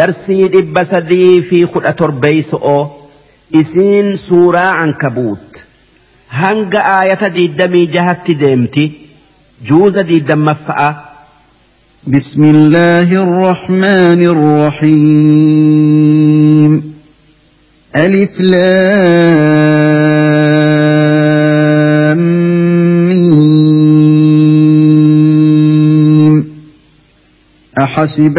darsii dhibba sadii fi kudha torbeeyso'oo isiin suuraa ankabuut hanga aayata diiddamii jahatti deemti juuza diiddamaffa'a بسم الله الرحمن الرحيم ألف لام ميم أحسب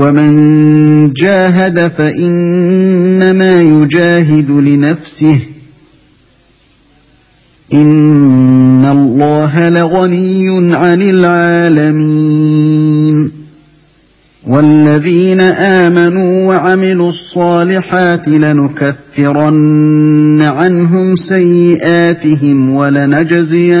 ومن جاهد فإنما يجاهد لنفسه إن الله لغني عن العالمين والذين آمنوا وعملوا الصالحات لنكفرن عنهم سيئاتهم ولنجزينهم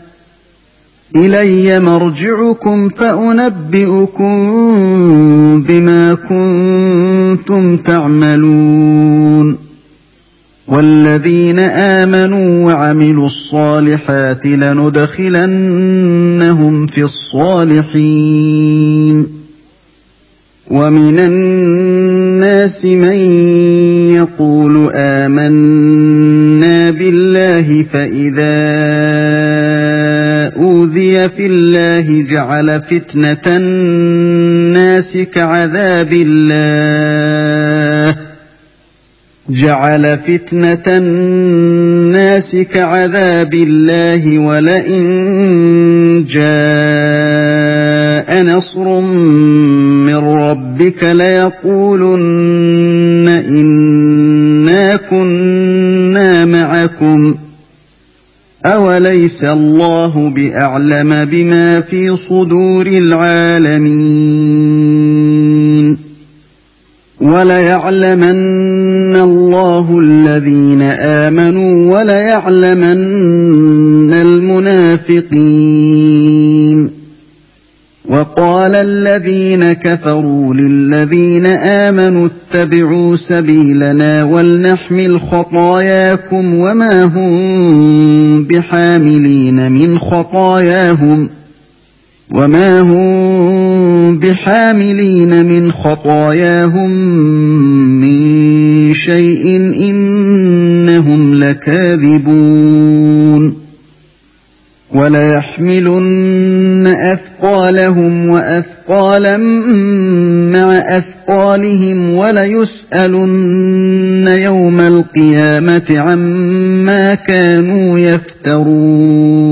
إلي مرجعكم فأنبئكم بما كنتم تعملون. والذين آمنوا وعملوا الصالحات لندخلنهم في الصالحين. ومن الناس من يقول آمنا بالله فإذا في الله جعل فتنة الناس كعذاب الله. جعل فتنة الناس كعذاب الله ولئن جاء نصر من ربك ليقولن إنا كنا معكم. أوليس الله بأعلم بما في صدور العالمين وليعلمن الله الذين آمنوا وليعلمن المنافقين وقال الذين كفروا للذين آمنوا اتبعوا سبيلنا ولنحمل خطاياكم وما هم بحاملين من خطاياهم وما هم بحاملين من خطاياهم من شيء إنهم لكاذبون وليحملن أثقالهم وأثقالا مع أثقالهم وليسألن يوم القيامة عما كانوا يفترون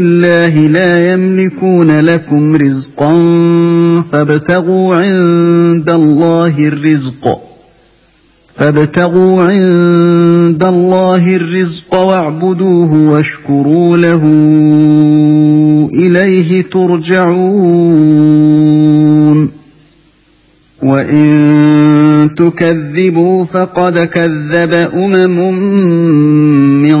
الله لا يملكون لكم رزقا فابتغوا عند الله الرزق. فابتغوا عند الله الرزق واعبدوه واشكروا له إليه ترجعون. وإن تكذبوا فقد كذب أمم من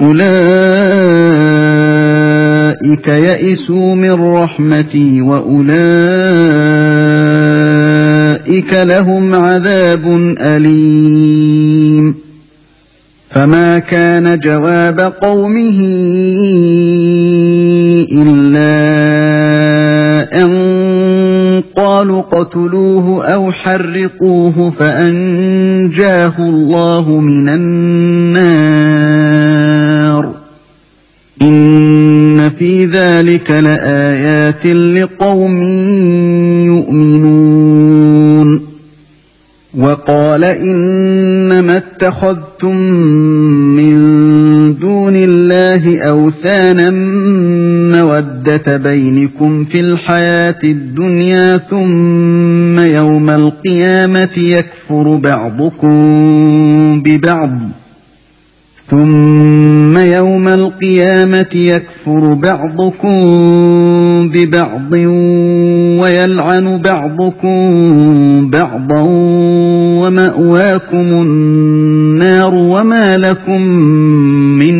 أولئك يئسوا من رحمتي وأولئك لهم عذاب أليم. فما كان جواب قومه إلا أن قالوا اقتلوه أو حرقوه فأنجاه الله من النار. إن في ذلك لآيات لقوم يؤمنون. وقال إنما اتخذتم من دون الله أوثانا مودة بينكم في الحياة الدنيا ثم يوم القيامة يكفر بعضكم ببعض. ثم يوم القيامة يكفر بعضكم ببعض ويلعن بعضكم بعضا ومأواكم النار وما لكم من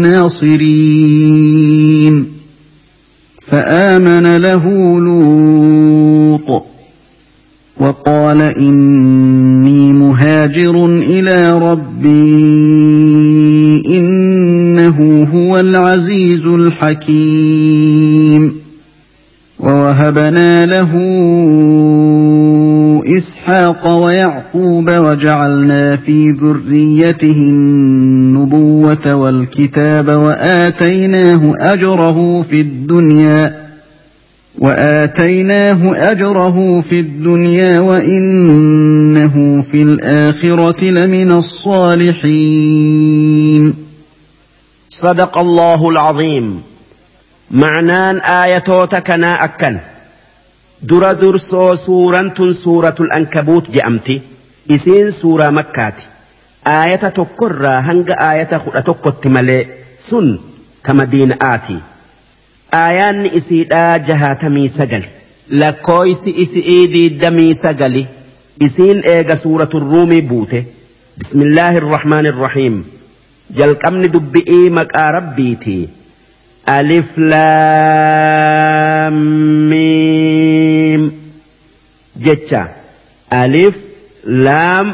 ناصرين. فآمن له لوط وقال إني مهاجر إلى ربي إنه هو العزيز الحكيم. ووهبنا له إسحاق ويعقوب وجعلنا في ذريته النبوة والكتاب وآتيناه أجره في الدنيا وآتيناه أجره في الدنيا وإنه في الآخرة لمن الصالحين. صدق الله العظيم. معنان آياتوتك نا أكن. در درسو سورة سورة الأنكبوت جأمتي إسين سورة مكاتي آية تكرى هنگ آية خد تكت ملي سن كمدين آتي aayaanni isiidhaa jahaatamii sagal lakkooysi isi'ii diiddamii sagali isiin eega suuratu ruumii buute bismillaahi irrahmaani irrahiim jalqabni dubbi'ii maqaa rabbiiti alif laam jecha alif laam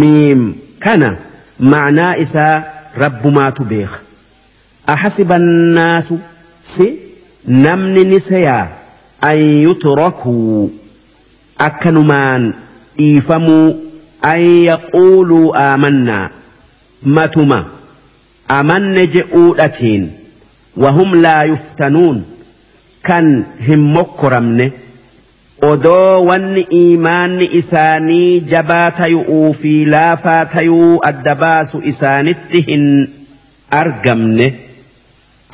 miim kana. Ma'naa isaa rabbumaatu beeka ahasiba annaasu si namni ni seyaa an yutrakuu akkanumaan dhiifamuu an yaquuluu aamannaa matuma. Amanne je'uudhatiin wahum laa yuftanuun kan hin mokkoramne odoo wanni iimaanni isaanii jabaa tayu'uu fi laafaa tayuu adda baasu isaanitti hin argamne.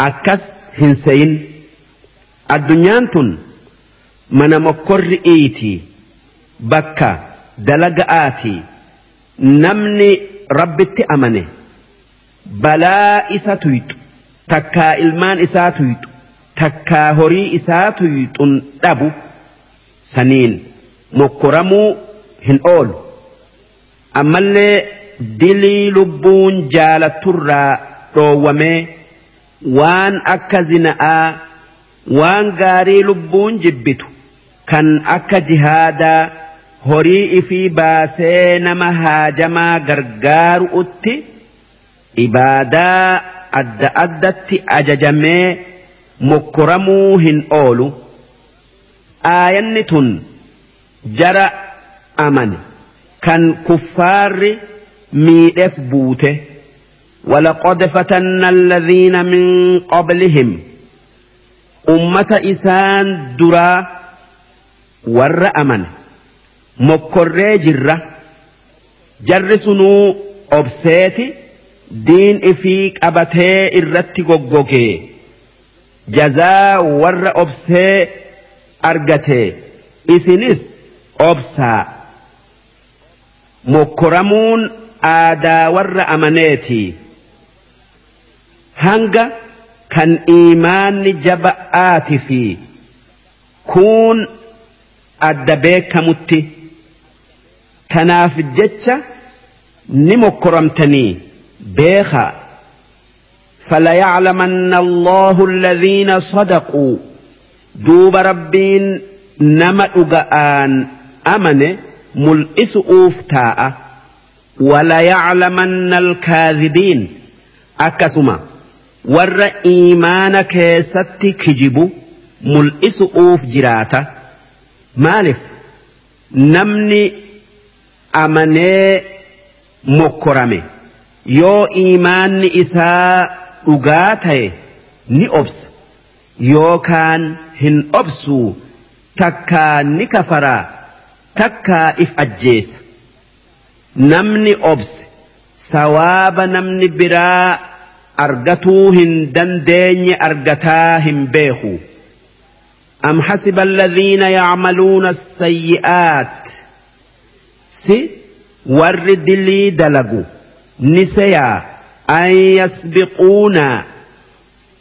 Akkas hin seyin. Addunyaan tun mana mokkorri iiti bakka dalaga'aati namni rabbitti amane balaa isa tuyxu takkaa ilmaan isaa tuyxu takkaa horii isaa tuyxun dhabu saniin mokkoramuu hin oolu ammallee dilii lubbuun jaalatturraa dhoowwamee waan akka zina'aa waan gaarii lubbuun jibbitu kan akka jihaadaa horii ifii baasee nama haajamaa gargaaru'utti ibaadaa adda addatti ajajamee mokkoramuu hin oolu aayanni tun jara amane kan kuffaarri miidheef buute ولقد فتنا الذين من قبلهم أمة إسان درا ور أمن مكر جرة جرسنو أبسيتي ifii qabatee irratti goggogee jazaa warra obsee argate isinis obsaa mokkoramuun aadaa warra amaneeti hanga kan iimaanni jaba'aati fi kuun adda beekamutti tanaaf jecha ni mokkoramtanii beekaa فليعلمن الله الذين صدقوا duuba rabbiin nama dhuga'aan amane mul'isu'uuf taa'a. Wala walayaclamanna alkaadibiin akkasuma warra iimaana keessatti kijibu mul'isu'uuf jiraata. Maalif? Namni amanee mokkorame yoo iimaanni isaa dhugaa ta'e ni obsa. Yookaan hin obsuu takkaa ni kafaraa takkaa if ajjeesa namni obse sawaaba namni biraa argatuu hin dandeenye argataa hin beeku أم حسب الذين يعملون السيئات سي ورد لي دلقوا نسيا أن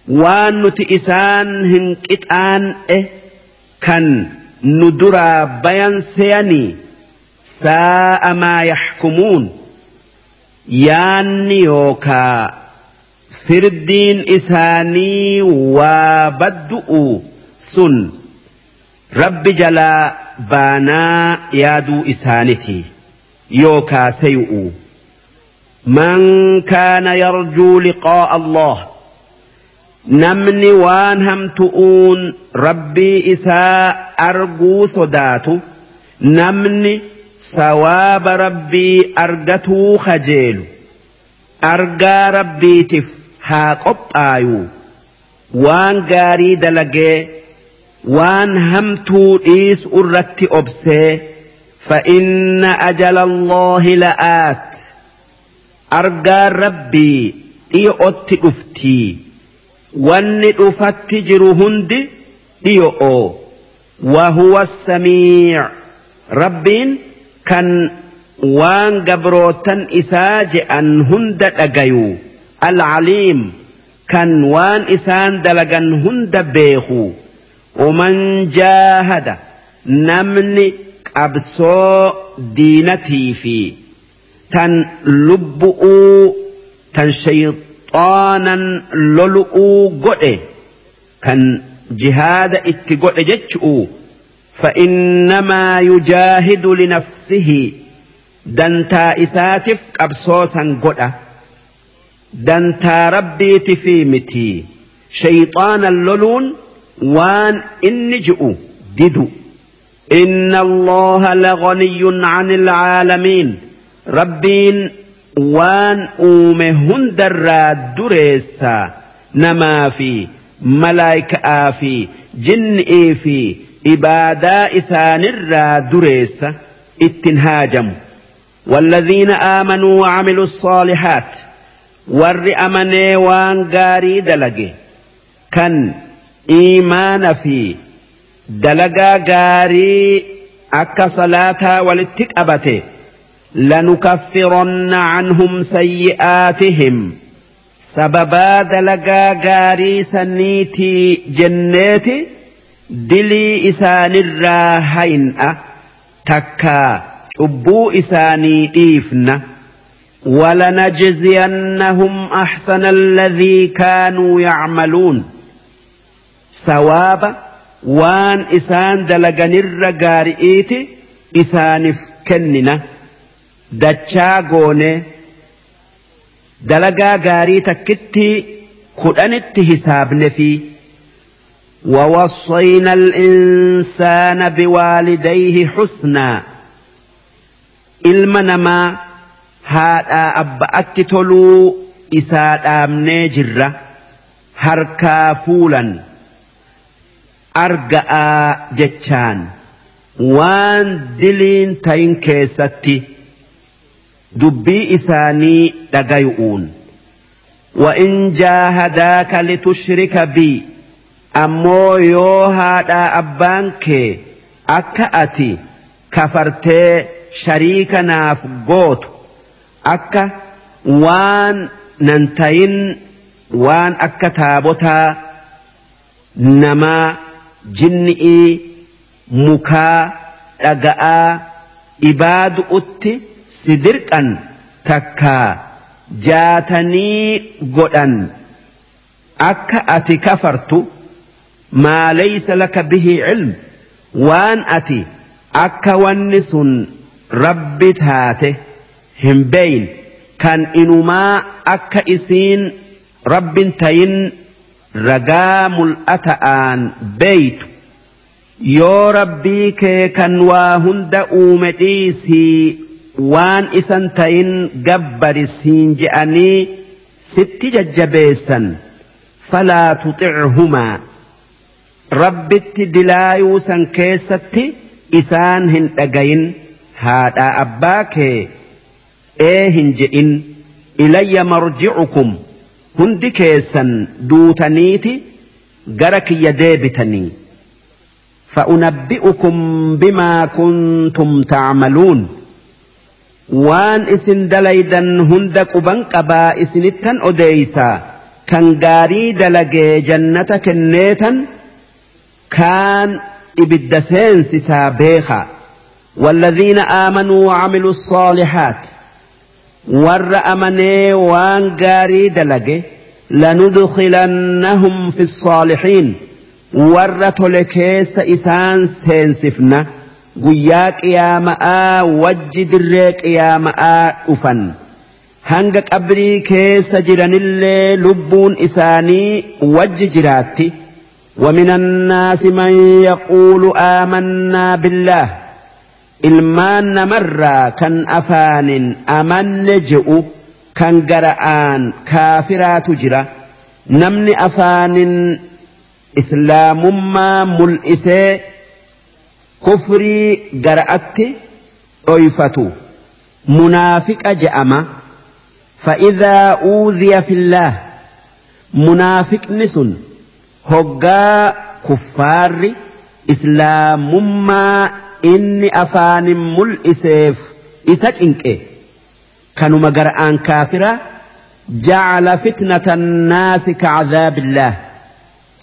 يسبقونا وان إسان هنكتان إيه كان ندرى بيان سياني ساء ما يحكمون ياني يوكا سردين إساني وبدؤوا سن رب جلا بانا يادو إسانتي يوكا سيؤوا من كان يرجو لقاء الله نمني وان هم تؤون ربي إساء أرجو صداتو نمني سواب ربي أرجتو خجيل أرجى ربي تف ها قبآيو وان غاري دلقي وان همتو إيس أرتي أبسي فإن أجل الله لآت argaan rabbii dhiyo'otti dhuftii wanni dhufatti jiru hundi dhiyo'oo wahuwa samiic rabbiin kan waan gabrootan isaa je'an hunda dhagayu alcaliim kan waan isaan dalagan hunda beeku ومن جاهد نمني qabsoo diinatii fi tan lubbu'uu tan shayxaanan lolu'uu godhe kan jihaada itti godhe jechu'u فإنما يجاهد لنفسه دنتا إساتف قبصوسا قدأ دنتا ربي تفيمتي شيطان اللولون وان إني جئوا ددوا إن الله لغني عن العالمين ربين وان أومهن دراد دريسا نما في ملائكة في جن في إبادة إسان الراد دريسا اتنهاجم والذين آمنوا وعملوا الصالحات warri amanee waan gaarii dalage kan iimaana fi dalagaa gaarii akka salaataa walitti qabate لنكفرن عنهم سيئاتهم. سببا دلقا غاري سنيتي جنيتي دلي إسان الراهين تكا شبو إساني إيفنا ولنجزينهم أحسن الذي كانوا يعملون سواب وان إسان دلقن الرقارئيت إسان كننا دتشاغون دلقا غاري تكتي كدنت حساب نفي ووصينا الإنسان بوالديه حسنا المنما haadhaa abba'atti toluu isaa dhaabnee jirra harkaa fuulan arga'aa jechaan waan diliin tayin keessatti dubbii isaanii dhagayu'uun wa'in jaahadaaka litushrika bii ammoo yoo haadhaa abbaan kee akka ati kafartee shariika naaf gootu akka waan nan tayin waan akka taabotaa namaa jinni'ii mukaa dhaga'aa ibaadu'utti si dirqan takkaa jaatanii godhan. Akka ati kafartu maa laysa laka bihi cilm? Waan ati akka wanni sun rabbi taate hin beeyin kan inumaa akka isiin rabbin tayin ragaa mul'ata'aan beeytu. Yoo rabbii kee kan waa hunda uume dhiisii waan isan tayin gabbari siin je'anii sitti jajjabeessan falaa tuxichumaa rabbitti dilaayuu san keessatti isaan hin dhagayin haadhaa abbaa kee ee hin je'in ilayya marji'ukum hundi keessan duutaniiti gara kiyya deebitanii فأنبئكم بما كنتم تعملون وان اسن دليدا هند قبن قبا اسنتن أديسا كان غاري دلقي جنة كنيتا كان إبد سينس سابيخا والذين آمنوا وعملوا الصالحات ور أمني وان غاري دلقي لندخلنهم في الصالحين tole keessa isaan seensifna guyyaa qiyaama'aa wajji dirree qiyaama'aa dhufan hanga qabrii keessa jiranillee lubbuun isaanii wajji jiraatti ومن الناس من يقول آمنا بالله ilmaan marraa kan afaanin amanne je'u kan gara'aan kaafiraatu jira namni afaanin islaamummaa mul'isee kufrii gara'atti dhoyfatu. Munaafiqa je'ama. Fa'idaa uuziya fillaah munaafiqni sun hoggaa kuffaarri islaamummaa inni afaanin mul'iseef isa cinqe. Kanuma gara'aan kaafira jacala fitnata annaasi kacadaabillaah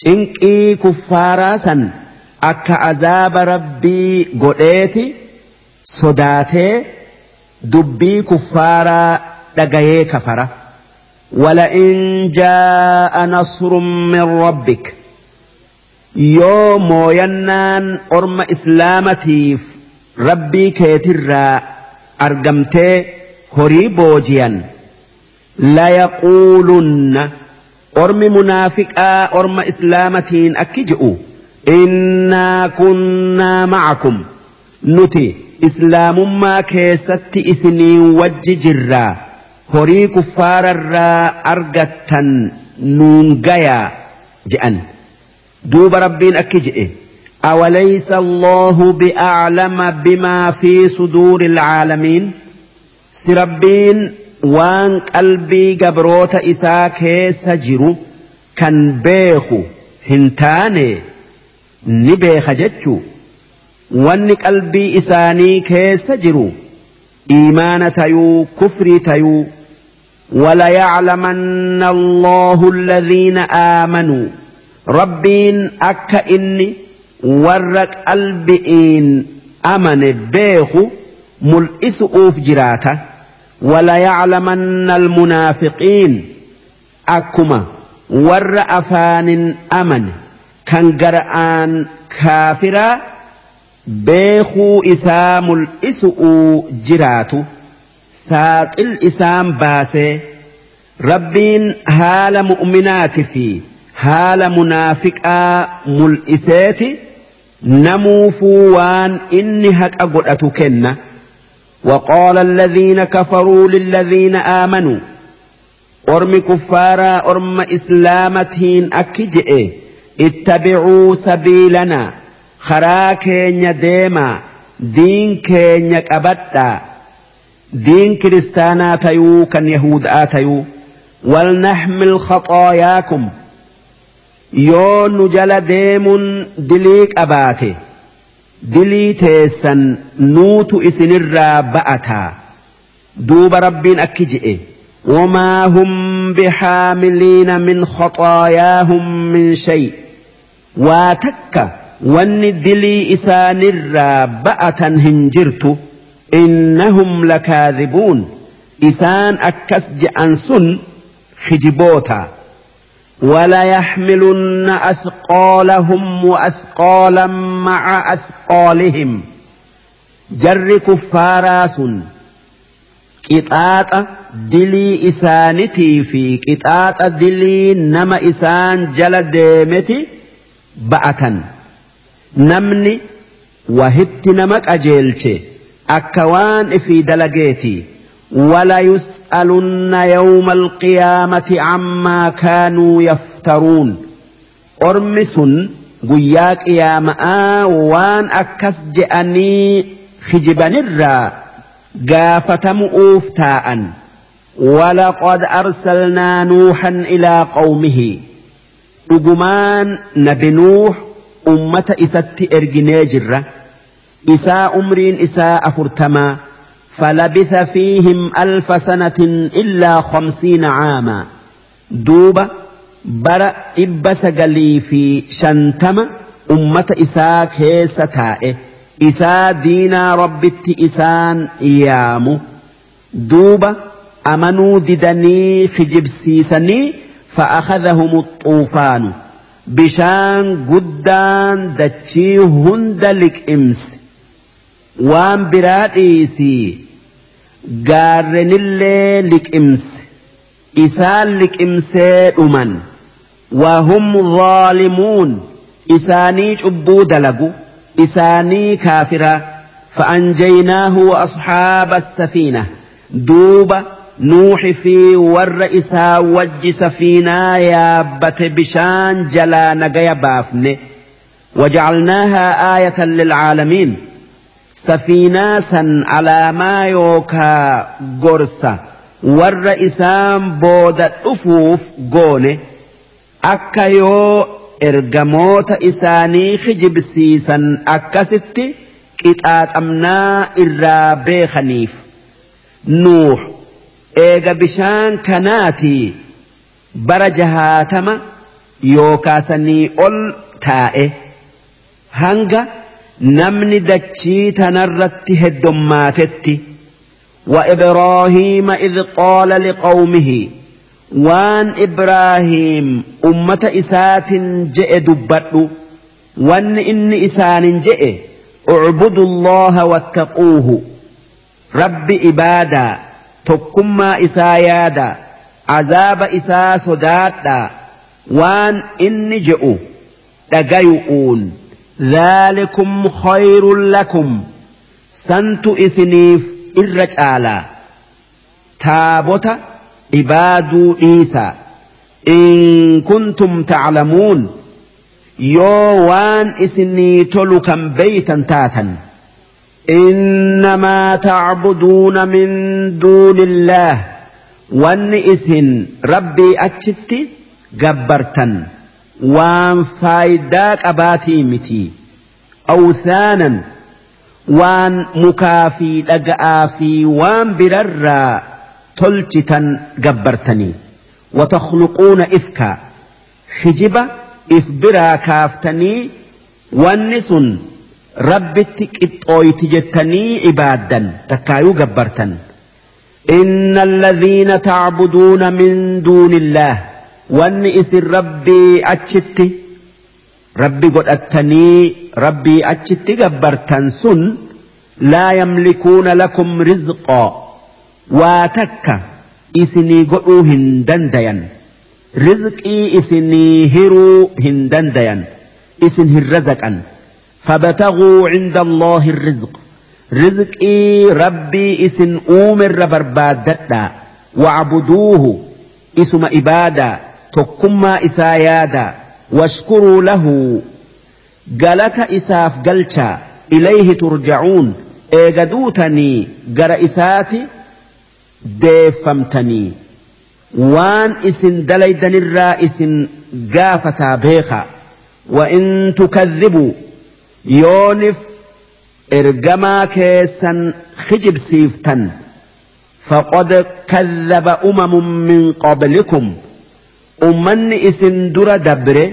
cinqii kuffaaraa san akka azaaba rabbii godheeti sodaatee dubbii kuffaaraa dhagayee kafara ولئن جاء نصر من ربك yoo mooyannaan orma islaamatiif rabbii keetirraa argamtee horii boojiyan layaquulunna ormi munaafiqaa orma islaamatiin akki je'u innaa kunnaa macakum nuti islaamummaa keessatti isiniin wajji jirraa horii kuffaararraa argattan nuun gayaa je'an duuba rabbiin akki je'e أوليس الله بأعلم بما في صدور العالمين سربين وان قلبي قبروت إسا كيس جرو كان بيخو هنتاني نبي خجتشو jechuu. Wanni اساني كيسجرو keessa jiru iimaana tayuu kufrii tayuu. وليعلمن الله الذين آمنوا ربين أك إني ورق البئين أمن بيخ ملئس أوف جراتا وليعلمن المنافقين أكما ور أفان أمن kan gara'aan kaafiraa beekuu isaa mul'isu'uu jiraatu saaxil isaan baasee rabbiin haala mu'minaati fi haala munaafiqaa mul'iseeti نموفوا وان إني هك أقول كنا وقال الذين كفروا للذين آمنوا أرم كفارا أرم إسلامتين أكجئ اتبعوا سبيلنا خراكين ديما دين كين أبدا دين كريستانا تيو كان يهود آتيو ولنحمل خطاياكم jala deemuun dilii qabaate dilii teessan nuutu isinirraa ba'ataa duuba rabbiin akki je'e. وما هم بحاملين من خطاياهم من شيء واتك ون دلي إسان الرابعة هنجرت إنهم لكاذبون. إسان أكسج أنسن خجبوتا. وليحملن أثقالهم وأثقالا مع أثقالهم. جر كفاراس قطاط دلي إسانتي في قطاط دلي نما إسان جل ديمتي بأتا نمني وهت نمك أجيلتي أكوان في دلقيتي وليسألن يوم القيامة عما كانوا يفترون أرمس قياك يا ماء وان أكس جأني خجبا الرا قافة مؤوفتاء ولقد أرسلنا نوحا إلى قومه أجمان نبي نوح أمة إسات إرجنيجرة إساء أمرين إساء أفرتما فلبث فيهم ألف سنة إلا خمسين عاما دوبا برا إبس قلي في شنتم أمة إساء كيس تائه إساء دينا ربت إسان إيامو دوبا أمنوا ددني خجب سيسني فأخذهم الطوفان. بشان قدان دتشي هندلك إمس. وان براتيسي قارن اللي لك إمس. إسان لك إمس أمن وهم ظالمون. إساني جبو دلقو إساني كافرا فأنجيناه وأصحاب السفينة دُوبَ نوح في ور إسا وج سفينة يابت بشان جلا نجي بافن وجعلناها آية للعالمين safiinaa san alaamaa yookaa gorsa warra isaan booda dhufuuf goone akka yoo ergamoota isaanii kijibsiisan akkasitti qixaaxamnaa irraa beekaniif nuux eega bishaan kanaatii bara jahaatama yookaa sanii ol taa'e hanga. namni dachii tanarratti heddommaatetti وإبراهيم إذ قال لقومه وان إبراهيم أمة إسات جئ دبت وان إن إسان جئ اعبدوا الله واتقوه رب إبادا تكما إسايادا عذاب إسا صدادا وان إن جئوا dhagayu'uun ذلكم خير لكم سنت إسنيف الرجالا تابوتا عبادو إيسا إن كنتم تعلمون يوان إسني تلكا بيتا تاتا إنما تعبدون من دون الله. وان إسن ربي أتشتي جبرتا وان فايداك أباتي متي. أوثانا وان مكافي لقآفي. وان بررا تلتتا جبرتني وتخلقون إفكا. خجبة إفبرا كافتني. ربتك rabbitti qixxooyti jettanii ibaaddan takkaayuu gabbartan. Inna alladhiina tacbuduuna min duunillaah wanni isin rabbii achitti rabbi godhattanii rabbii achitti gabbartan sun laa yamlikuuna lakum rizqaa waa takka isinii godhuu hin dandayan. Rizqii isinii hiruu hin dandayan isin hin razaqan. فابتغوا عند الله الرزق. رزقي ربي إسن أومر بربادتا واعبدوه إسم إبادة. تكما إسايادا واشكروا له. قالت إساف قلشا إليه ترجعون. إيقدوتني قر إساتي deeffamtanii waan isin dalaydanirraa isin gaafataa beeka وإن تكذبوا يونف إرجما كيسا خجب سيفتا فقد كذب أمم من قبلكم. أمني إسن در دبر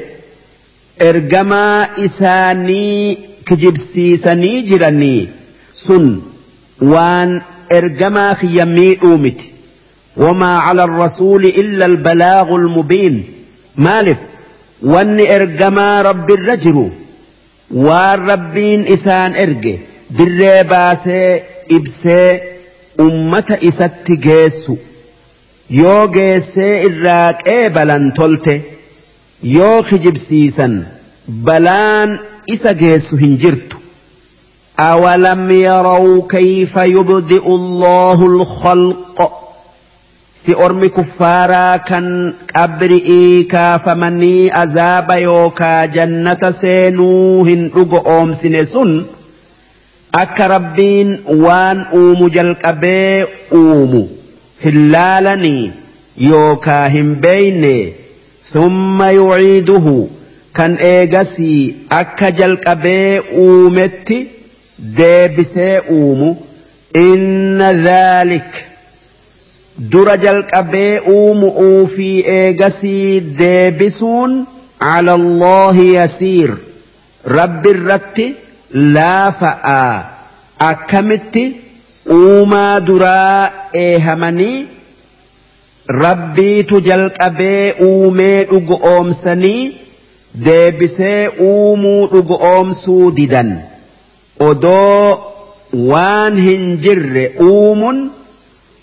إرجما إساني كجب سيساني جراني سن وان إرجما خيمي أومت. وما على الرسول إلا البلاغ المبين. مالف وان إرجما رب الرجل. waan rabbiin isaan erge dirree baasee ibsee ummata isatti geessu yoo geessee irraa qeebalan tolte yoo kijibsiisan balaan isa geessu hin jirtu أولم يروا كيف يبدئ الله الخلق si ormi kuffaaraa kan qabri'ii kaafamanii azaaba yookaa jannata seenuu hin dhugo oomsine sun akka rabbiin waan uumu jalqabee uumu hin laalanii yookaa hin beeyne summa yuciiduhu kan eegasii akka jalqabee uumetti deebisee uumu. Inna dhaalika dura jalqabee uumu'uu fi eegasii deebisuun cala allahi yasiir rabbi irratti laafa'aa akkamitti uumaa duraa eehamanii rabbiitu jalqabee uumee dhugu oomsanii deebisee uumuu dhugu oomsuu didan. odoo waan hin jirre uumuun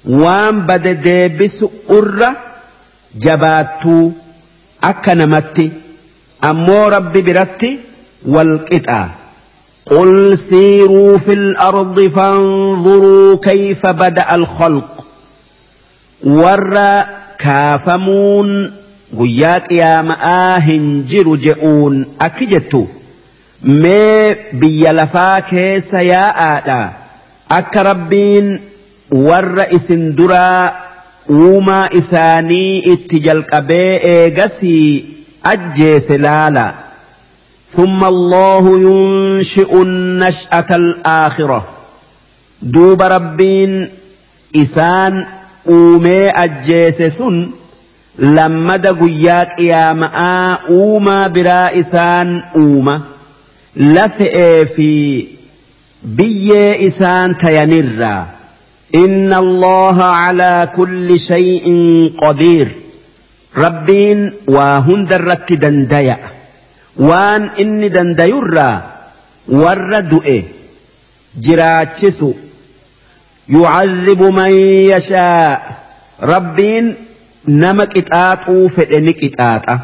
waan bade deebisu irra jabaattuu akka namatti امو ربي biratti wal قل سيروا في الأرض فانظروا كيف بدأ الخلق ور كافمون قياك يا مآهن جرجعون أكجتو ما بيلفا كيس سيا آلا اكربين warra isin duraa uumaa isaanii itti jalqabee eegasii ajjeese laala ثم الله ينشئ النشأة الآخرة دوب ربين إسان أومي أجيسسن لما دقياك يا ماء أوما برا إسان أوما lafe'ee fi biyyee isaan tayanirraa إن الله على كل شيء قدير. ربين واهن درك دنديا وان إني دنديرا والردؤ جراتس يعذب من يشاء. ربين نمك اتاتو فلنك اتاتا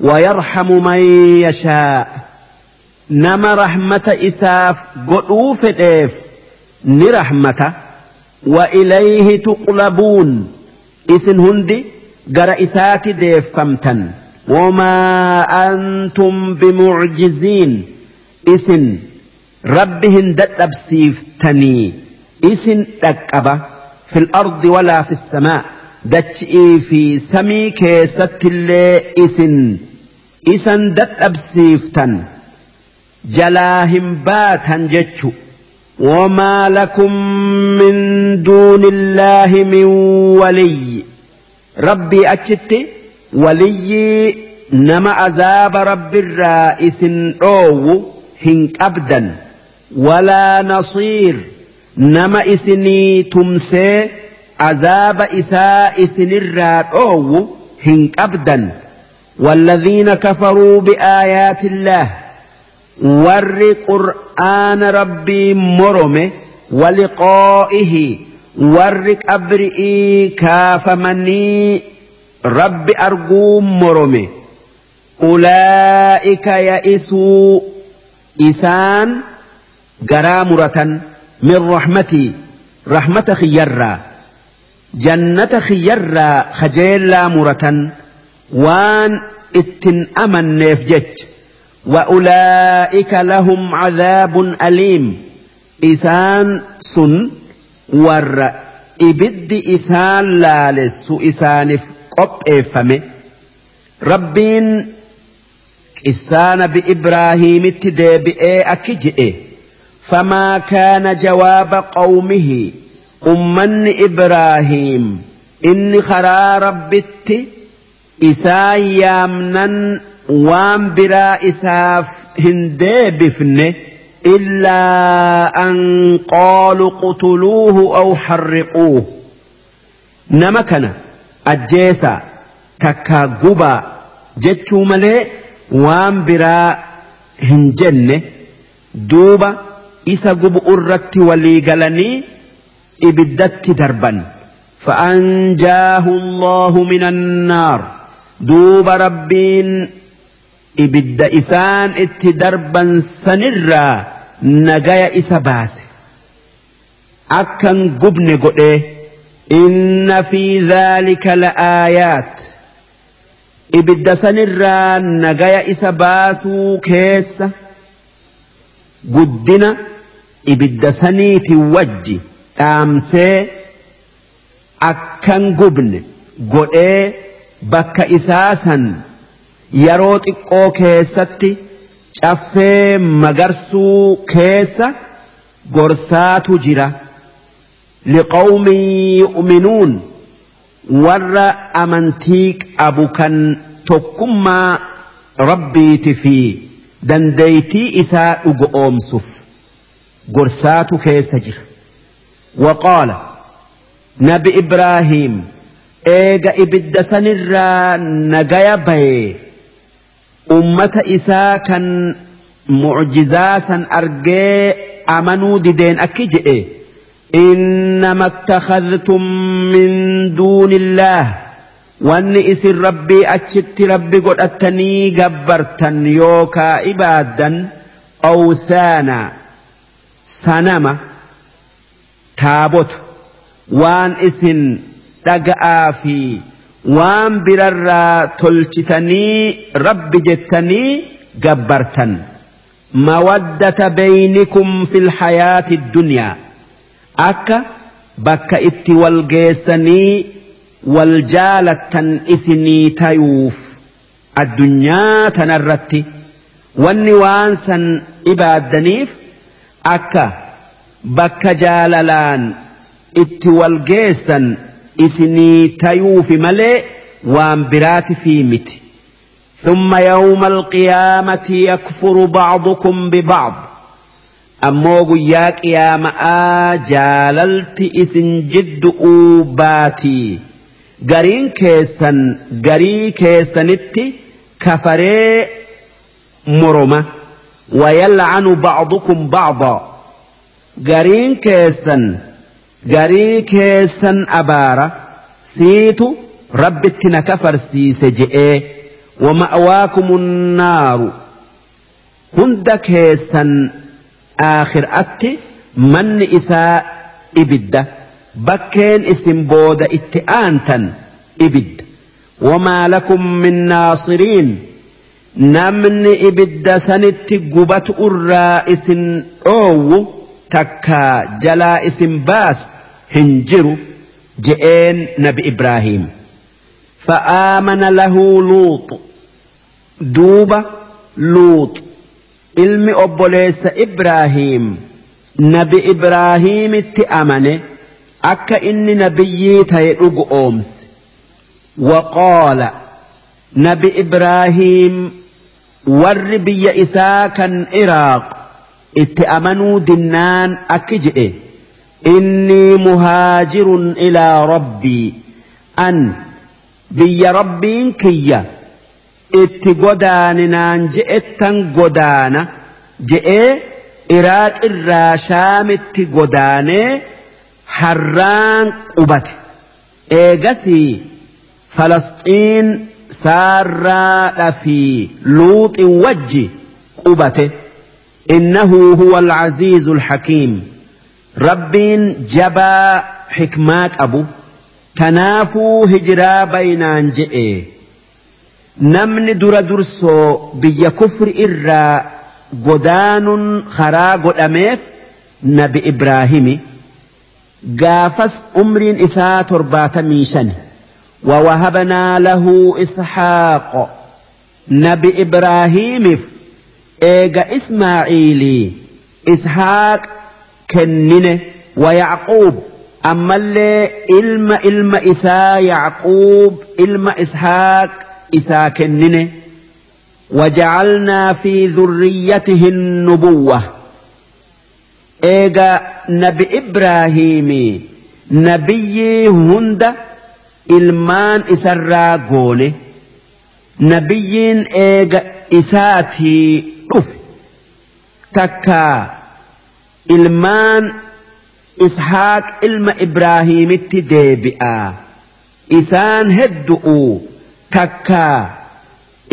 ويرحم من يشاء. نما رحمة إساف. قلو فلنف نرحمته وإليه تقلبون. إسن هندي قرأ إسات ديفمتا وما أنتم بمعجزين. إسن ربهن دتب سيفتني إسن تكبة في الأرض ولا في السماء. دتشئي في سمي كيست اللي إسن إسن دتب سيفتن جلاهم باتا جتشو. وما لكم من دون الله من ولي. ربي أجت ولي نما عذاب رب الرائس أو هنك أبدا. ولا نصير. نما إسني تمسي عذاب إساء إسن أو هنك أبدا. والذين كفروا بآيات الله warri qur'aana rabbii morome waliqaa'ihi warri qabri'ii kaafamanii rabbi arguu morome ulaa'ika ya'isuu isaan garaa muratan min rahmatii rahmata khiyyarraa jannata khiyyarraa kajeellaa muratan waan ittin amanneef jecha وأولئك لهم عذاب أليم. إسان سن ور. إبد إسان لالس. إسان قب إفمه ربين إسان بإبراهيم تدابئ أكجئ فما كان جواب قومه. أمن إبراهيم. إن خرا ربت إسان يامنن waan biraa isaaf hin deebifne illaa an qaalu qutuluuhu aw harriquuhu. Nama kana ajjeesa takkaa gubaa jechuu malee waan biraa hin jenne duuba isa gubu irratti walii galanii ibiddatti darban. Fa'anjaahu allahu min annaar duuba rabbiin ibidda isaan itti darban sanirraa nagaya isa baase. Akkan gubne godhe inna fi dhaalika la'aayaat. Ibidda sanirraa nagaya isa baasuu keessa guddina ibidda saniiti wajji dhaamsee akkan gubne godhee bakka isaa san yeroo xiqqoo keessatti caffee magarsuu keessa gorsaatu jira. Liqawmin yu'minuun warra amantii qabu kan tokkummaa rabbiiti fi dandeeytii isaa dhugo oomsuuf gorsaatu keessa jira. Waqaala nabi ibraahiim eega ibidda sanirraa nagaya bayee ummata isaa kan mucjizaa san argee amanuu dideen akki jedhe إنما اتخذتم من دون الله wanni isin rabbii achitti rabbi godhattanii gabbartan yookaa ibaaddan awthaana sanama taabota waan isin dhaga'aa fi waan birarraa tolchitanii rabbi jettanii gabbartan. Mawaddata beeynikum fil hayaati dunyaa akka bakka itti wal geessanii wal jaalattan isinii tayuuf addunyaa tanarratti wanni waan san ibaaddaniif akka bakka jaalalaan itti wal geessan isinii tayuufi malee waan biraati fi miti. ثم يوم القيامة يكفر بعضكم ببعض أمو قياك يا مآ جاللت إسن جد أوباتي قرين كيسن قري كيسنت كفري مرمة ويلعن بعضكم بعضا قرين كيسن garii keessan abaara siitu rabbitti na kafarsiise je'ee wama wama'waakumunaaru hunda keessan aakhir'atti manni isaa ibidda bakkeen isin booda itti aantan ibidda. Wamaa lakum min naasiriin namni ibidda sanitti gubatu irraa isin dhoowwu. Takka jalaa isin baasu hin jiru je'een nabi Ibraahiim. فآمن له لوط دوبة لوط ilmi obboleessa Ibraahiim nabi Ibraahiimitti amane akka inni nabiyyii ta'e dhugu oomse nabi Ibraahiim warri biyya isaa kan Iraaq itti amanuu dinnaan akki jedhe innii muhaajirun ilaa rabbii an biyya rabbiin kiyya. Itti godaaninaan je'ettan godaana. Je'ee Iraaq irraa shaamitti godaanee harraan qubate. Eegasii Falasxiin saarraadha fi luuxi wajji qubate إنه هو العزيز الحكيم. رب جبا حكمات أبو. تنافو هجرا بين أنجئ نمن در درسو بي كفر إرى قدان خراغ أميف نبي إبراهيم. قافس أمر إساء تربات ميشن. ووهبنا له إسحاق. نبي إبراهيم في إيجا إسماعيلي إسحاق كننه ويعقوب أما اللي إلما إلما إسا يعقوب إلما إسحاق إسا كننه وجعلنا في ذريته النبوة إيجا نبي إبراهيم نبي هند ilmaan isarraa goone. Nabiyyiin eega isaatii dhufe takka ilmaan ishaaq ilma ibraahiimitti deebi'a. Isaan heddu'u. Takka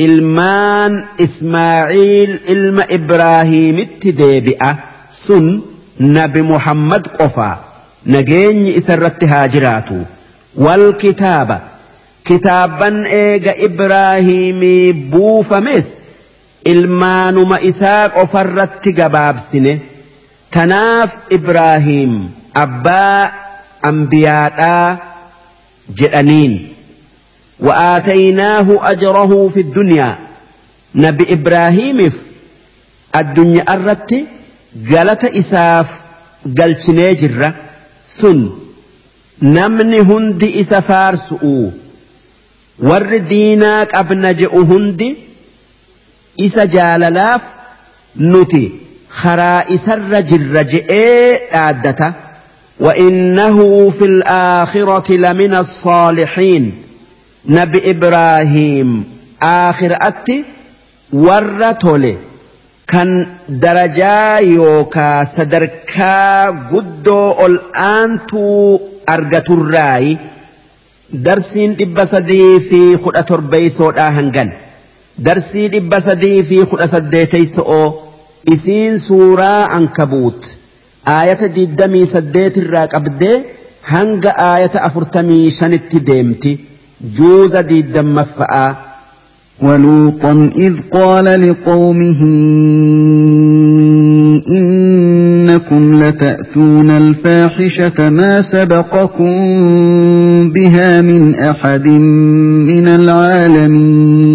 ilmaan ismaaiil ilma ibraahiimitti deebi'a. Sun nabi muhammad qofa. Nageenyi isarratti haa jiraatu. Wal kitaaba. Kitaabban eega ibraahiimii buufames ilmaanuma isaa qofarratti gabaabsine tanaaf Ibraahiim abbaa ambiyaadhaa jedhaniin. Wa'aataynaahu ajrahu fi dunyaa nabi Ibraahiimiif addunyaa irratti galata isaaf galchinee jirra. Sun namni hundi isa faarsu'u warri diinaa qabna je'u hundi isa jaalalaaf nuti karaa isarra jirra je'ee dhaaddata وإنه في الآخرة لمن الصالحين نبي إبراهيم آخر أتي ورتولي كان درجا يوكا سدركا قدو الآنتو argaturraayi darsiin dhibba sadii fi kudha torbeeysoodhaa hangan darsii dhibba sadii fi kudha saddeeteyso'oo isiin suuraa ankabuut aayata diddamii saddeetirraa qabdee hanga aayata afurtamii shanitti deemti juuza diiddammaffa'a ولوطا إذ قال لقومه إنكم لتأتون الفاحشة ما سبقكم بها من أحد من العالمين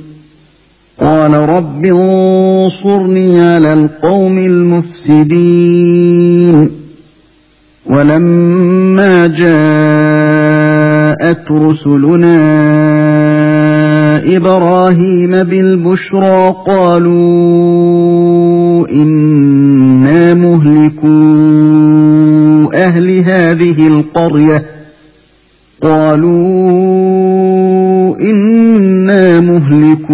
قال رب انصرني على القوم المفسدين. ولما جاءت رسلنا إبراهيم بالبشرى قالوا إنا مهلكو أهل هذه القرية. قالوا إنا مهلكو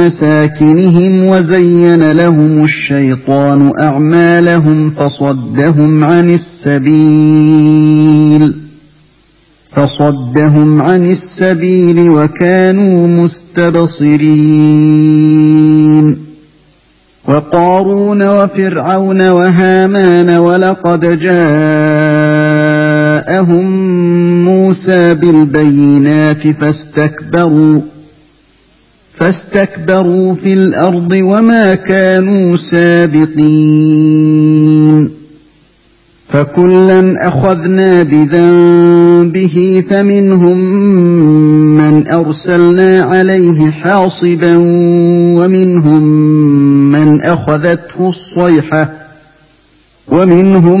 مساكنهم وزين لهم الشيطان أعمالهم فصدهم عن السبيل فصدهم عن السبيل وكانوا مستبصرين وقارون وفرعون وهامان ولقد جاءهم موسى بالبينات فاستكبروا فاستكبروا في الأرض وما كانوا سابقين. فكلا أخذنا بذنبه فمنهم من أرسلنا عليه حاصبا ومنهم من أخذته الصيحة ومنهم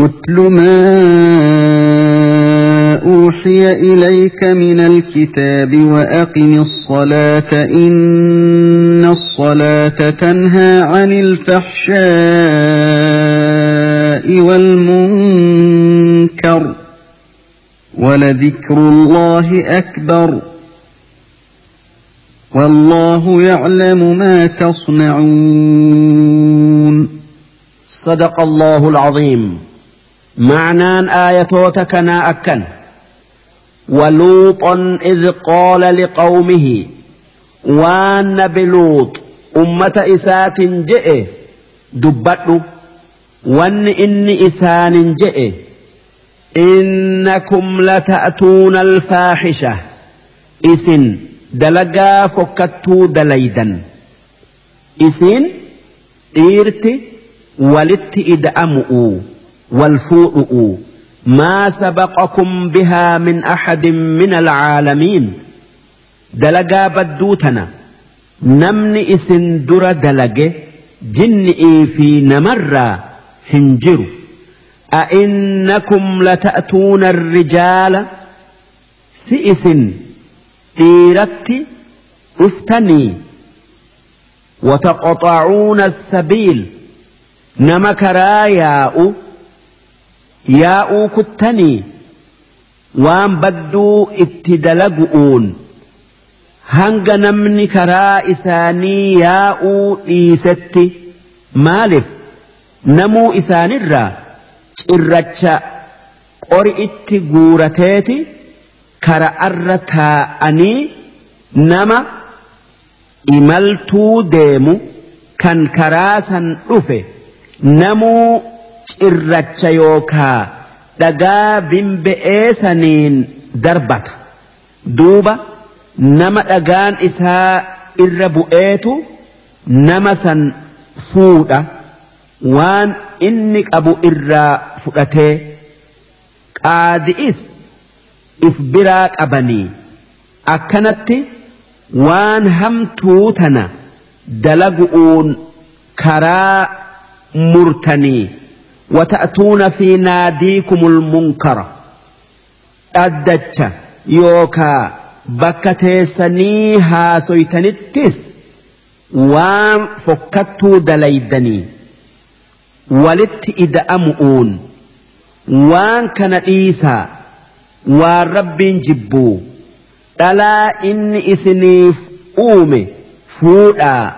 اتل ما اوحي اليك من الكتاب واقم الصلاه ان الصلاه تنهى عن الفحشاء والمنكر ولذكر الله اكبر والله يعلم ما تصنعون صدق الله العظيم. معنى آياتك كنا أكن. ولوطا إذ قال لقومه وان بلوط أمة إسات جئ دبت وان إني إسان جئ إنكم لتأتون الفاحشة. إسن دلقا فكتو دليدا إسن إيرتي ولت إدأمؤوا والفوء ما سبقكم بها من أحد من العالمين. دلقا بدوتنا نمني إسن در دلقه جنئي في نمر هنجر أئنكم لتأتون الرجال؟ سئس إيرت أفتني وتقطعون السبيل نمكرا ياؤ yaa'uu kuttanii waan badduu itti dalagu'uun hanga namni karaa isaanii yaa'uu dhiisetti maaliif? Namuu isaanirraa cirracha qori itti guurateeti kara'arra taa'anii nama imaltuu deemu kan karaa san dhufe namuu cirracha yookaa dhagaa bimbe'ee saniin darbata. Duuba nama dhagaan isaa irra bu'eetu nama san fuudha. Waan inni qabu irraa fudhatee qaadi'is if biraa qabanii. Akkanatti waan hamtuu tana dalagu'uun karaa murtanii وتأتون في ناديكم المنكر. أدتش يوكا بكتيسني هاسويتنتس. وان فكتو دليدني. ولت إدأمؤون وان كان إيسا. والرب جبو. ألا إن إسنيف أومي. فودا.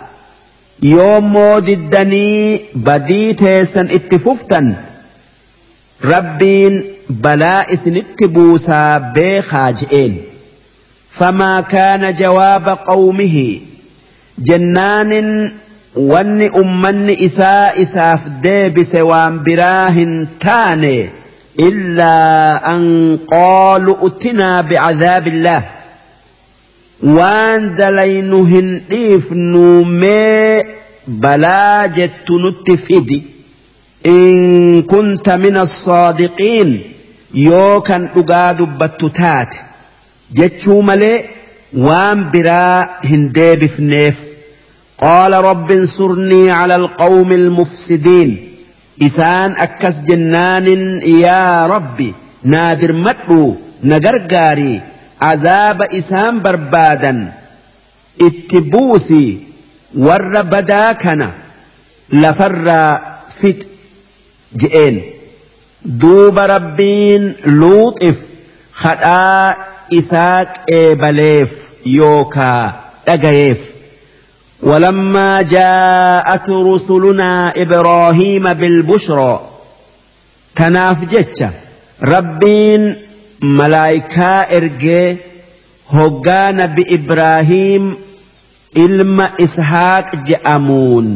Yoommoo diddanii badii teessan itti fuftan rabbiin balaa isinitti buusaa beekaa je'een famaa kaana jawaaba qawmihi jennaanin wanni ummanni isaa isaaf deebise waan biraa hin taane illaa an qaalu utinaa bicadaabillaah waan dalaynu hin dhiifnu mee balaa jettu nutti fidi in kunta min assaadiqiin yoo kan dhugaa dubbattu taate jechuu malee waan biraa hin deebifneef rabbi insurnii cala alqawmi almufsidiin isaan akkas jennaanin yaa rabbi naa dirmadhu na gargaarii azaaba isaan barbaadan itti buusi warra badaa kana lafarraa fix je'een duuba rabbiin luuxif hadhaa isaa qeebaleef yookaa dhagayeef ولما جاءت رسلنا إبراهيم بالبشرى تناف جتش ربين malaayikaa ergee hoggaa nabi Ibraahiim ilma Ishaaq je'amuun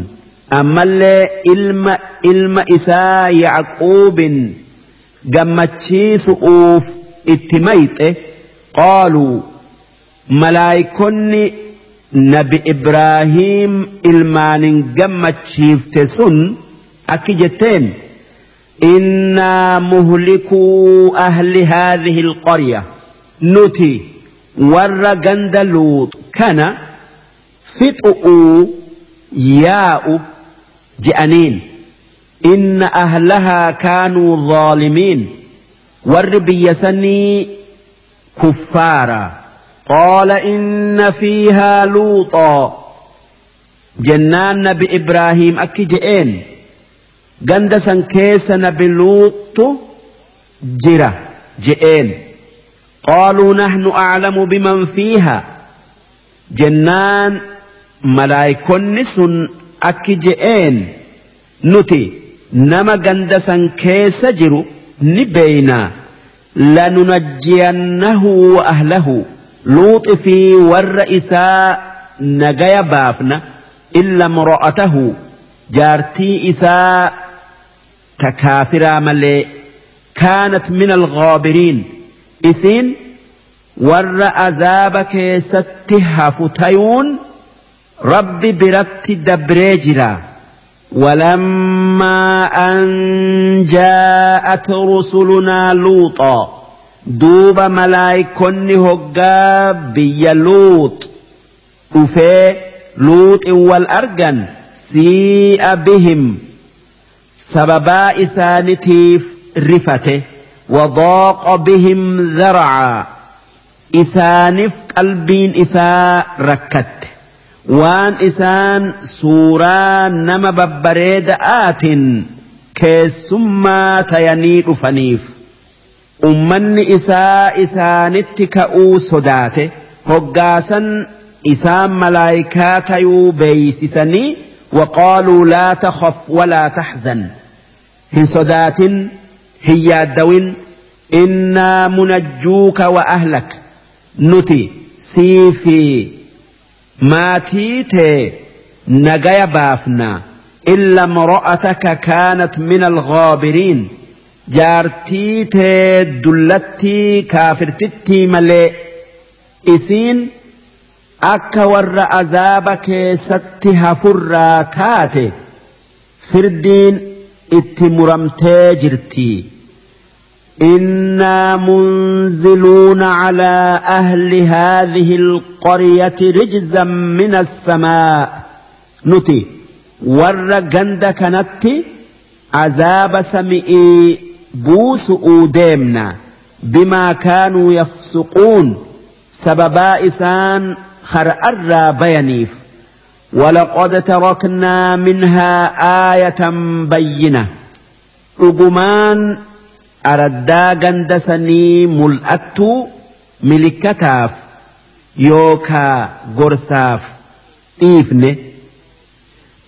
ammallee ilma ilma isaa Yacquubin gammachiisu'uuf itti mayxe qaaluu malaayikonni nabi Ibraahiim ilmaanin gammachiifte sun akki jetteen. إنا مهلكو أهل هذه القرية. نتي. ور لوط. كان فتؤوا ياء جأنين. إن أهلها كانوا ظالمين. ور بيسني كفارا. قال إن فيها لوطا. جنان نبي إبراهيم أكي جئين. Ganda san keessa nabi luuxu jira je'een qaaluu nahnu aclamu biman fiiha jennaan malaayikonni sun akki je'een nuti nama ganda san keessa jiru ni beeynaa lanunajjiyannahu wa ahlahu luuxi fi warra isaa nagaya baafna illa mro'atahu jaartii isaa تكافرا ملي كانت من الغابرين. إسين ور أزابك ستها فتيون ربي برت دبريجرا ولما أن جاءت رسلنا لوطا دوب ملايكن هقا بي لوط. وفي لوط والأرقن سيء بهم. sababaa isaanitiif rifate. Wadooqa bihim zaracaa isaaniif qalbiin isaa rakkatte. Waan isaan suuraa nama babbareeda aatin keessummaa tayanii dhufaniif ummanni isaa isaanitti ka'uu sodaate hoggaasan isaan malaayikaa tayuu beeysisanii وقالوا لا تخف ولا تحزن. هن صدات هي دو إنا منجوك وأهلك. نتي سيفي. ما تيتي نجايا بافنا. إلا امرأتك كانت من الغابرين. جارتيتي دلتي كافرتتي ملي. إسين akka warra azaaba keessatti hafurraa taate firdiin itti muramtee jirtii إنا منزلون على أهل هذه القرية رجزا من السماء نتي ور جند كانت عذاب سمئي بوس أوديمنا بما كانوا يفسقون سببا إسان خر أرى بيانيف ولقد تركنا منها آية بينة. أجمان أردا غندسني ملأت ملكتاف يوكا غرساف إيفن.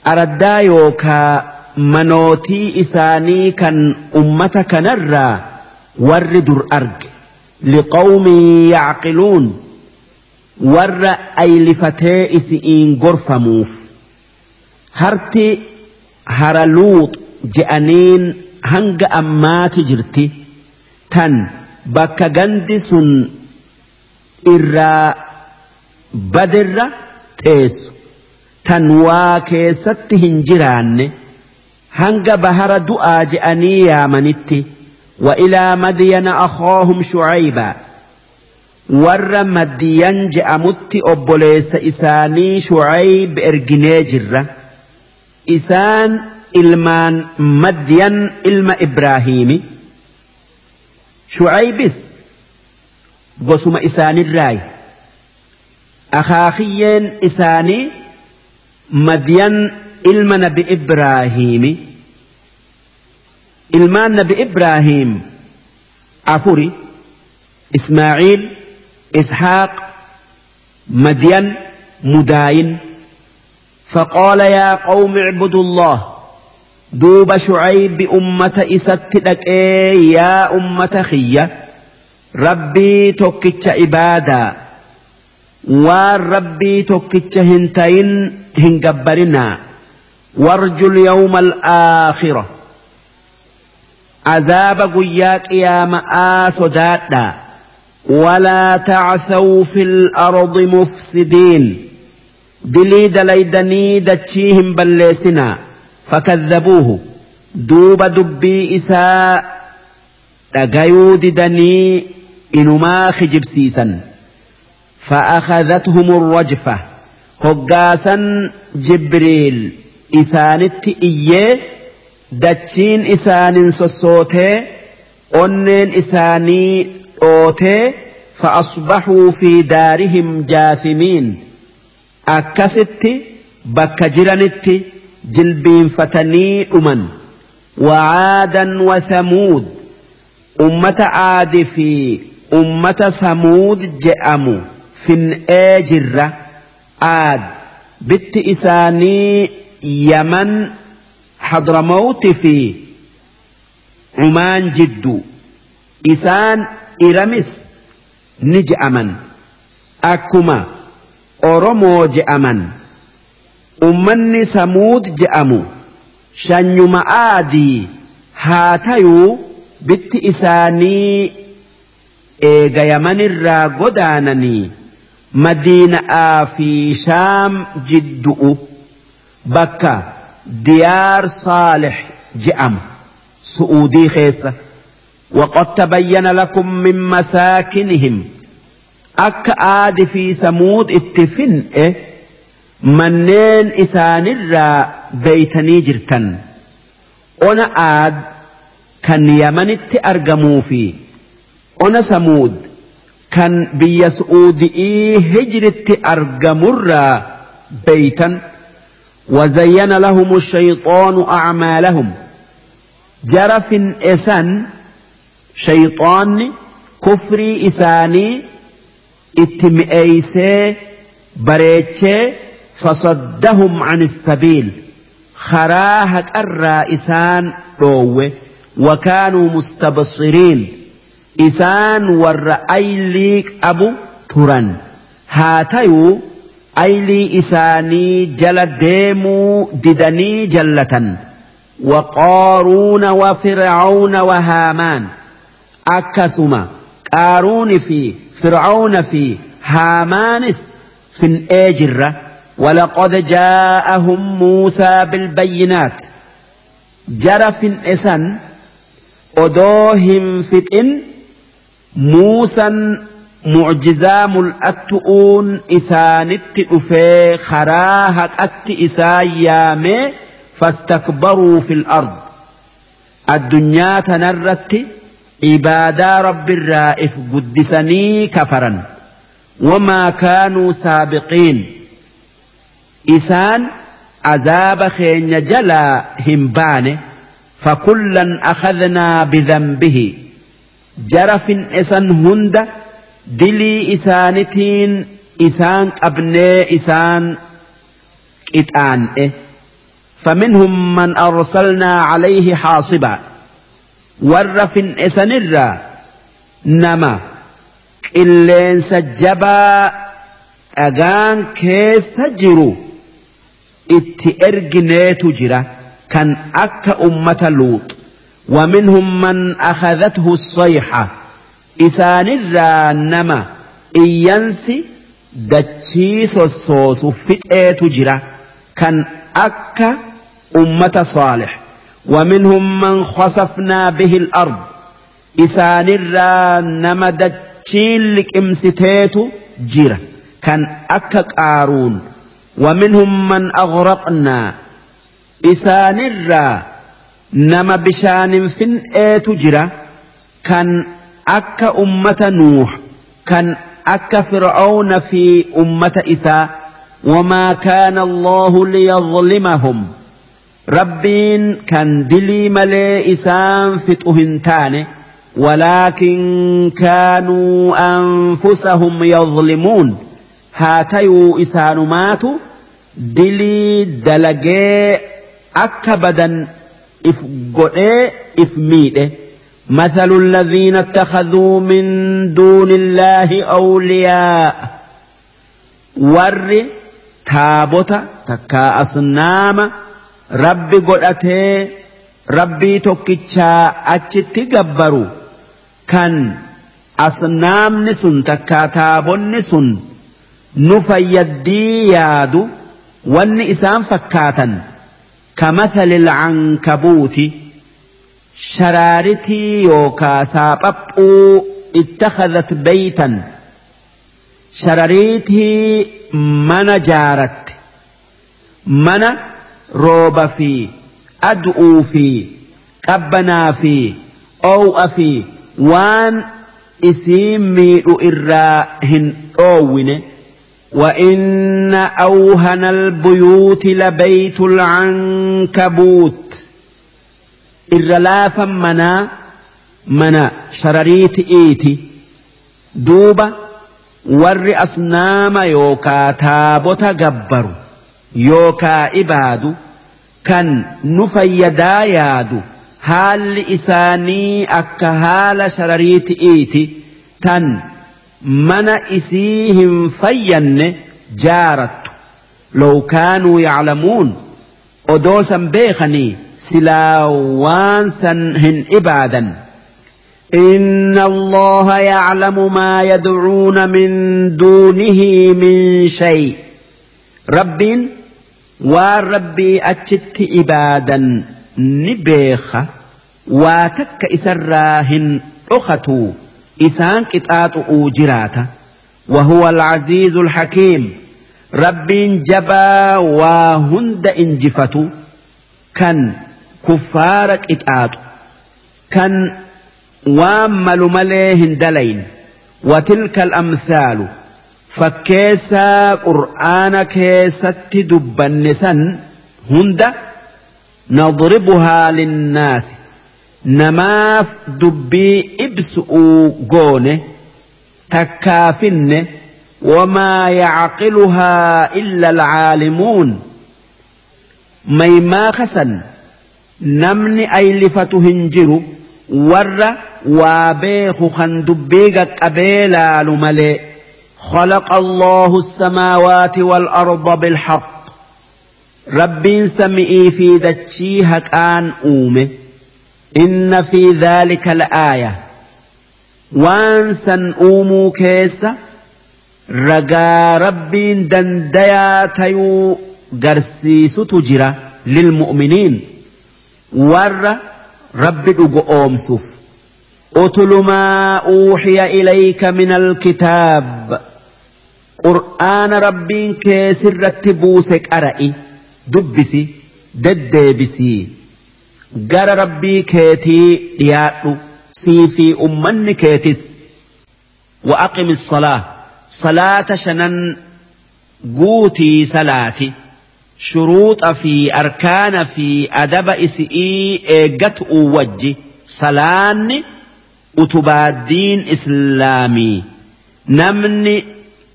أردا يوكا منوتي إساني كان أمتك نرى ور در أرج لقوم يعقلون. warra aylifatee isi'iin gorfamuuf. Harti hara luux je'aniin hanga ammaati jirti. Tan bakka gandi sun irraa badirra teessu. Tan waa keessatti hin jiraanne. Hanga bahara du'aa je'anii yaamanitti. Wa ilaa madiyana akhoohum shucaybaa ور مدين جأمت أبوليس إساني شعيب إرجني جرة إسان ilmaan madyan ilma ibraahiimi shucaybis gosuma isaanirraayi akaakiyyeen isaanii madyan ilma nabi ibraahiimi ilmaan nabi ibraahiim afuri ismaaciil ishaaq madyan mudaayin فقال يا قوم اعبدوا الله. دوب شعيب أمة إست لكي يا أمة خية. ربي توكتش إبادا والربي توكتش هنتين هنقبرنا. وارجو اليوم الآخرة. عذاب قياك يا مآ صدادا ولا تعثوا في الأرض مفسدين. دليد ليدني دتشيهم بلسنا فكذبوه. دوب دبي إساء تغيو ددني إنما خجبسيسا فأخذتهم الرجفة. هقاسا جبريل. إسانت إيه دتشين إسان سسوته أنين إساني أوته فأصبحوا في دارهم جاثمين أكست بكجرنت jilbiinfatanii dhuman wa thamuud ummata aadi fi ummata samuud je'amu fin'ee jirra aad bitti isaanii yaman hadramawti fi cumaan jiddu isaan iramis. Ni je'aman akkuma oromoo je'aman ummanni samuud je'amu shanyuma aadii haa tayuu bitti isaanii eegayamanirraa godaananii madiina'aa fi shaam jiddu'u. Bakka. Diyaar saalix je'amu su'uudii keessa وقد تبين لكم من مساكنهم. أك آد في سمود اتفن إيه؟ منين إسان الرا بيت نيجرتا أنا آد كان يمن أرجمو في. أنا سمود كان بيسعود إيه هجر هجرت الرا بيتا وزين لهم الشيطان أعمالهم. جرف إسان إسان شيطان كفري إساني اتمئيسي بريتشي فصدهم عن السبيل. خراها الرائسان روه وكانوا مستبصرين. إسان والرأي ليك أبو تران هاتيو أيلي إساني جل ديمو ددني جلة. وقارون وفرعون وهامان. أكسما قارون في فرعون في هامانس في الأجرة ولقد جاءهم موسى بالبينات جرف إسن أدوهم فتن موسى معجزا ملأتؤون إسانت أفي خراهك أت إسايامي فاستكبروا في الأرض الدنيا تنرت عبادة رب الرائف قدسني كفرا وما كانوا سابقين. إسان عذاب خين جلا همبان فكلا أخذنا بذنبه. جرف إسان هند دلي إسانتين إسان أبني إسان إتآن إيه فمنهم من أرسلنا عليه حاصبا. إسان الرا نما إلين سجبا أغان كيس جرو itti ergineetu jira kan akka ummata luut. ومنهم من أخذته الصيحة. إسان الرانما إيانسي دتشيس الصوص فتئة تجرى كان أكا أمة صالح. ومنهم من خسفنا به الأرض. إسان الرانما دتشين لك امستيت جرى كان أكا قارون. ومنهم من أغرقنا. إسان الرا نما بشان فن تجرى كان أكا أمة نوح. كان أكا فرعون في أمة إساء وما كان الله ليظلمهم ربين كان دلي ملي إسان فتهنتان ولكن كانوا أنفسهم يظلمون. هاتيو dalagee akka badan if godhee if miidhe مثل الذين اتخذوا من دون الله أولياء. ور تابوتا تكا أصنام rabbi godhatee rabbii tokkichaa achitti gabbaru. Kan asnaamni sun takka taabonni sun nu fayyaddii yaadu wanni isaan fakkaatan. Kamathali lcankabuuti sharaaritii yookaa saaphaphuu ittakhadhat beytan. Shararitii mana jaaratte mana rooba fi adu'uu fi qabbanaa fi oowa fi waan isii miidhu irraa hin dhoowwine وإن أوهن البيوت لبيت العنكبوت. إرلافا منا منا شرريت إيتي دوبا ور أصنام يوكا تابوتا جبروا يوكا إبادو kan nu fayyadaa yaadu haalli isaanii akka haala sharariiti'iiti tan mana isii hin fayyanne jaarattu لو كانوا يعلمون أدوسا بيخني سلا وانسا هن إبادا إن الله يعلم ما يدعون من دونه من شيء رب والربي أتت إبادا نبيخ واتك إسراهن أختو إسان قطعت أوجراتا وهو العزيز الحكيم رب جبا وهند إنجفت كان كفارك إتآت كان وامل مليه دلين وتلك الأمثال فكيسا قرآن كيسة دبنسا هند نضربها للناس نماف دبي إبسؤوا قونه تكافن وما يعقلها إلا العالمون ميما خسن نمني أيلفة هنجر ور وابيخ خندبيق قبيلا لملئ خلق الله السماوات والأرض بالحق. رب سمئي في دتشيها كان أومه إن في ذلك الآية. وانسا أومو كيسة رجا رب دنديا تيو قرسيس تجرى للمؤمنين. ور رب أومسف أتل ما أوحي إليك من الكتاب. قرآن ربين كيسر رتبوسك أرئي دبسي ددبسي قال ربي كيتي دياتو سي في أمني كيتس وأقم الصلاة صلاة شنن قوتي صلاتي شروط في أركان في أدب إسئي إيقت وجي صلاني diin islaamii. Namni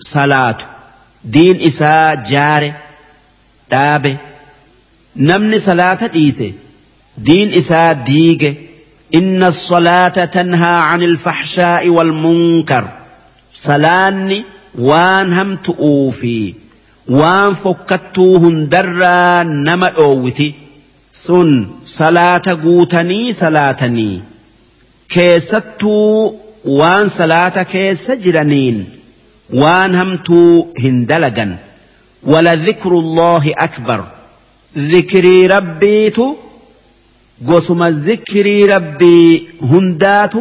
salaatu diin isaa jaare dhaabe namni salaata dhiise diin isaa diige inna الصلاة تنهى عن الفحشاء والمنكر salaanni waan hamtu'uu fi waan fokkattuu hundarraa nama dhoowwiti sun salaata guutanii salaatanii keessattuu waan salaata keessa jiraniin waan hamtuu hin dalagan ولذكر الله أكبر ذكري ربيت قسم الذكري ربي هندات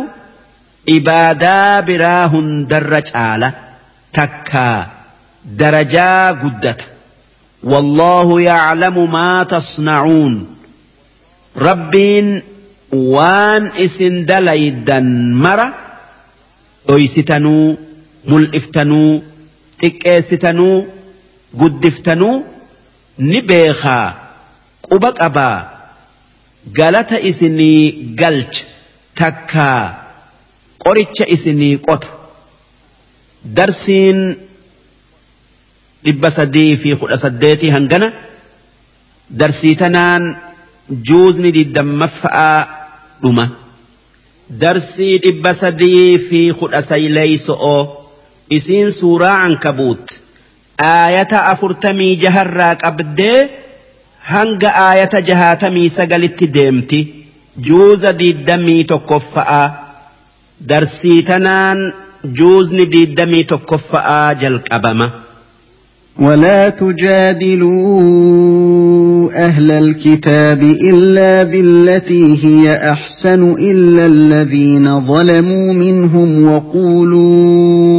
إبادا برا هندر على تكا درجا قدت والله يعلم ما تصنعون. ربين waan isin dalaydan mara dhoysitanuu mul'iftanuu xiqqeessitanuu guddiftanuu ni beekaa quba qabaa galata isinii galcha takkaa qoricha isinii qota darsiin dhibba sadii fi kudha saddeetii hangana darsii tanaan juuzni digdammaffa'aa dhuma darsii dhibba sadii fi kudha sayleeyso'oo isiin suuraa ankabuut aayata afurtamii jaharraa qabdee hanga aayata jahaatamii sagalitti deemti juuza diiddamii tokkoffa'aa darsii tanaan juuzni diiddamii tokkoffa'aa jalqabama. ولا تجادلوا أهل الكتاب إلا بالتي هي أحسن إلا الذين ظلموا منهم وقولوا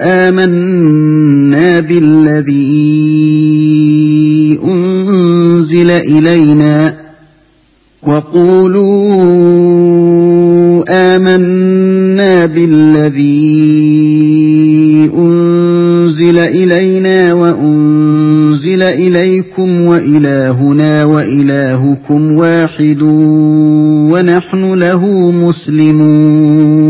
آمنا بالذي أنزل إلينا وقولوا آمنا بالذي أنزل إلينا وأنزل إليكم وإلهنا وإلهكم واحد ونحن له مسلمون.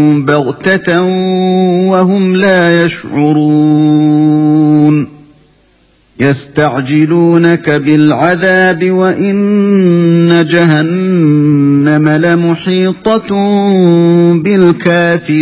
بغتة وهم لا يشعرون. يستعجلونك بالعذاب وإن جهنم لمحيطة بالكافرين.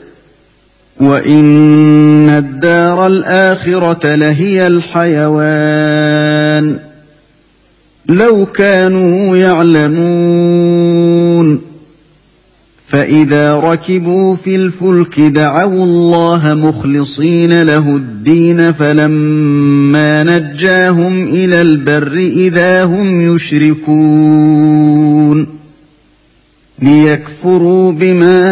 وإن الدار الآخرة لهي الحيوان لو كانوا يعلمون فإذا ركبوا في الفلك دعوا الله مخلصين له الدين فلما نجاهم إلى البر إذا هم يشركون ليكفروا بما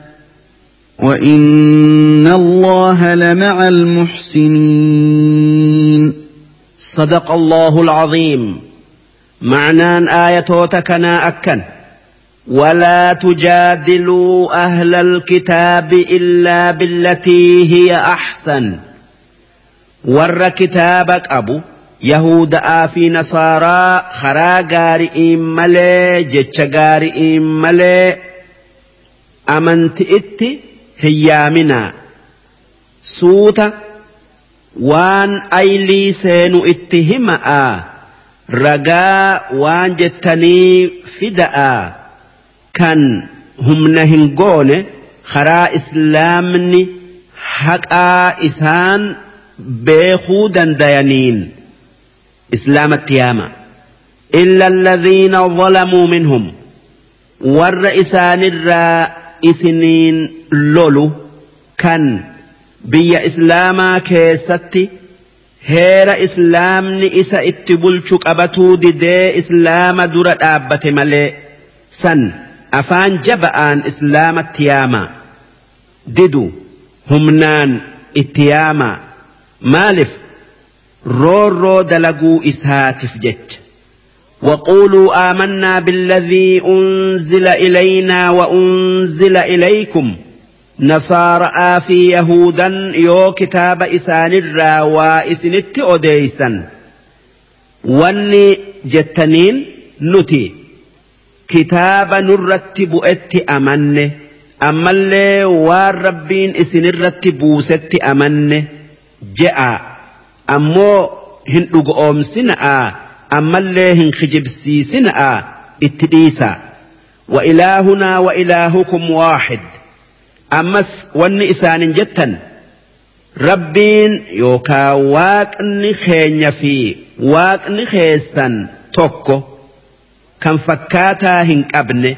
وإن الله لمع المحسنين صدق الله العظيم. معنان آياتوتكنا أكن. ولا تجادلوا أهل الكتاب إلا بالتي هي أحسن. ور كتابك أبو يهود آفي نصارى خرا غارئين ملي جتش غارئين ملي أمنت إتي هيامنا سوتا وان أيلي سينو اتهمأ رجاء وان جتني فدأ kan humna hin goone karaa islaamni haqaa isaan beekuu dandayaniin islaamatti yaama illa alladhiina zalamuu minhum warra isaanirraa isiniin lolu kan biyya islaamaa keessatti heera islaamni isa itti bulchu qabatuu didee islaama dura dhaabbate malee san afaan jaba'aan islaamatti yaamaa didu humnaan itti yaamaa maaliif roorroo dalaguu isaatiif jecha وقولوا آمنا بالذي أنزل إلينا وأنزل إليكم نصارى في يهودا يو كتاب إسان الرا وإسنت أديسا واني جتنين نتي kitaaba nurratti bu'etti amanne ammallee waan rabbiin isinirratti buusetti amanne je'a ammoo hin dhugoomsina'a ammallee hin kijibsiisina'a itti dhiisa wa ilaahunaa wa ilaahukum waaxid ammas wanni isaanin jettan rabbiin yookaa waaqni keenya fi waaqni keessan tokko kan fakkaataa hin qabne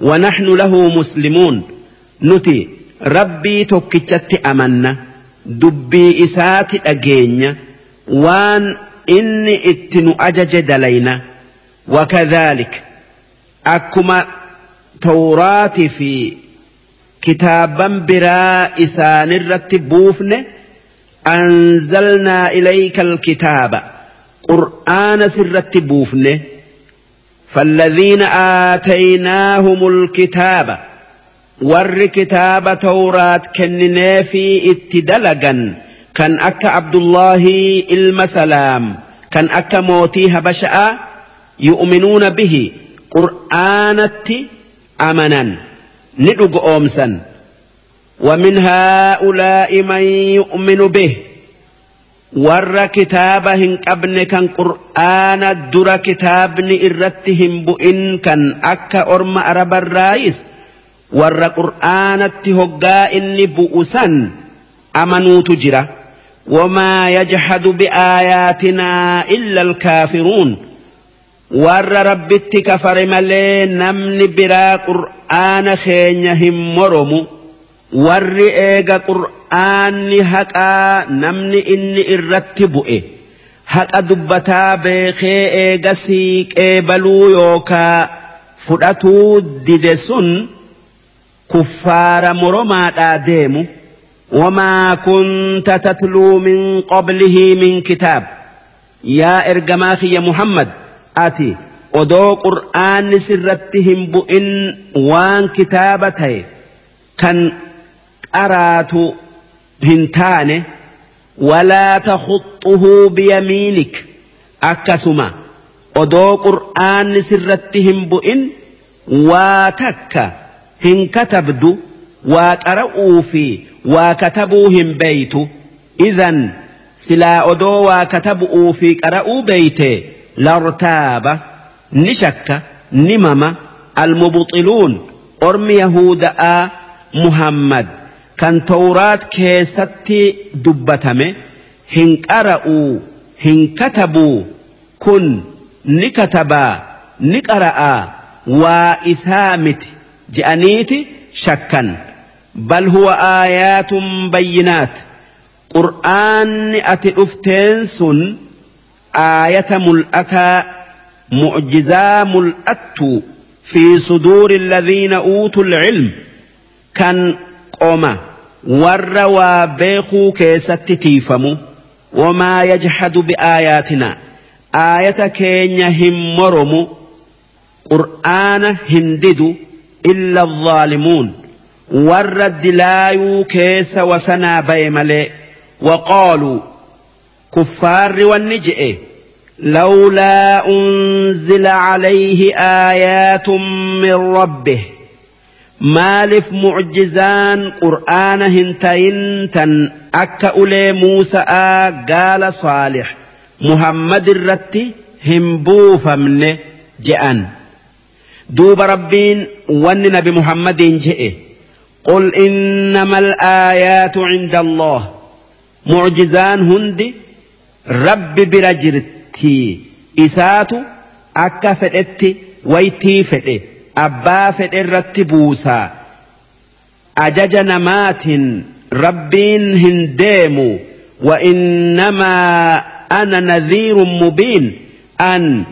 ونحن له مسلمون نتي ربي توكيتشتي أمنا دبي إساتي أجينيا وان إني اتنو أجج دلينا وكذلك أكما توراتي كتابا برا إسان الرتبوفن أنزلنا إليك الكتاب قرآن سرتبوفن فالذين آتيناهم الكتاب ور كتاب توراة كننا في اتدلقا كان أكا عبد الله المسلام كان أكا موتيها بشأ يؤمنون به قرآنت أمنا. ندق أومسا ومن هؤلاء من يؤمن به. ور كتابه قبن كان قرآن در كتابن إرتهم بئن كان أكا أرم أرب الرئيس. ور قرآن التهقاء بؤسا أمنوا تجرى. وما يجحد بآياتنا إلا الكافرون. ور رب اتكفر ملي نمن برا قرآن. qur'aana keenya hin moromu. Warri eega qur'aanni haqaa namni inni irratti bu'e. Haqa dubbataa beekee eega siiqee baluu yookaa fudhatuu dide sun kuffaara moromaadhaa deemu. Wamaa kunta tatluu min qoblihii min kitaab. Yaa ergamaa kiyya muhammad ati odoo qur'aanni sirratti hin bu'in waan kitaaba ta'e kan qaraatu hin taane walaa takhuxuhu biyamiinik akkasuma odoo qur'aanni sirratti hin bu'in waa takka hin katabdu waa qara'uu fi waa katabuu hin beeytu idan silaa odoo waa katabu'uu fi qara'uu beeyte lartaaba ni shakka ni mama almubxiluun ormi yahuda'aa muhammad kan tawraat keessatti dubbatame hin qara'uu hin katabuu kun ni katabaa ni qara'aa waa isaa miti je'aniiti shakkan. Bal huwa aayaatun bayyinaat. Qur'aanni ati dhufteen sun aayata mul'ataa معجزا ملأت في صدور الذين أوتوا العلم. كان قوما ور وبيخو كيست تيفمو. وما يجحد بآياتنا. آية كينيا هم مرمو. قرآن هندد إلا الظالمون. ور الدلايو كيس وسنا بيملي. وقالوا كفار والنجئ. لولا أنزل عليه آيات من ربه. مالف معجزان قرآن هنتين تن. أكا أولي موسى قال صالح. محمد الرتي همبو فمن جأن دوب ربين ون نبي محمد جئ. قل إنما الآيات عند الله. معجزان هندي. رب برجرت. ti isaatu akka fedhetti waytii fedhe abbaa fedhe irratti buusaa ajaja namaatiin rabbiin hin deemu وإنما أنا نذير مبين أن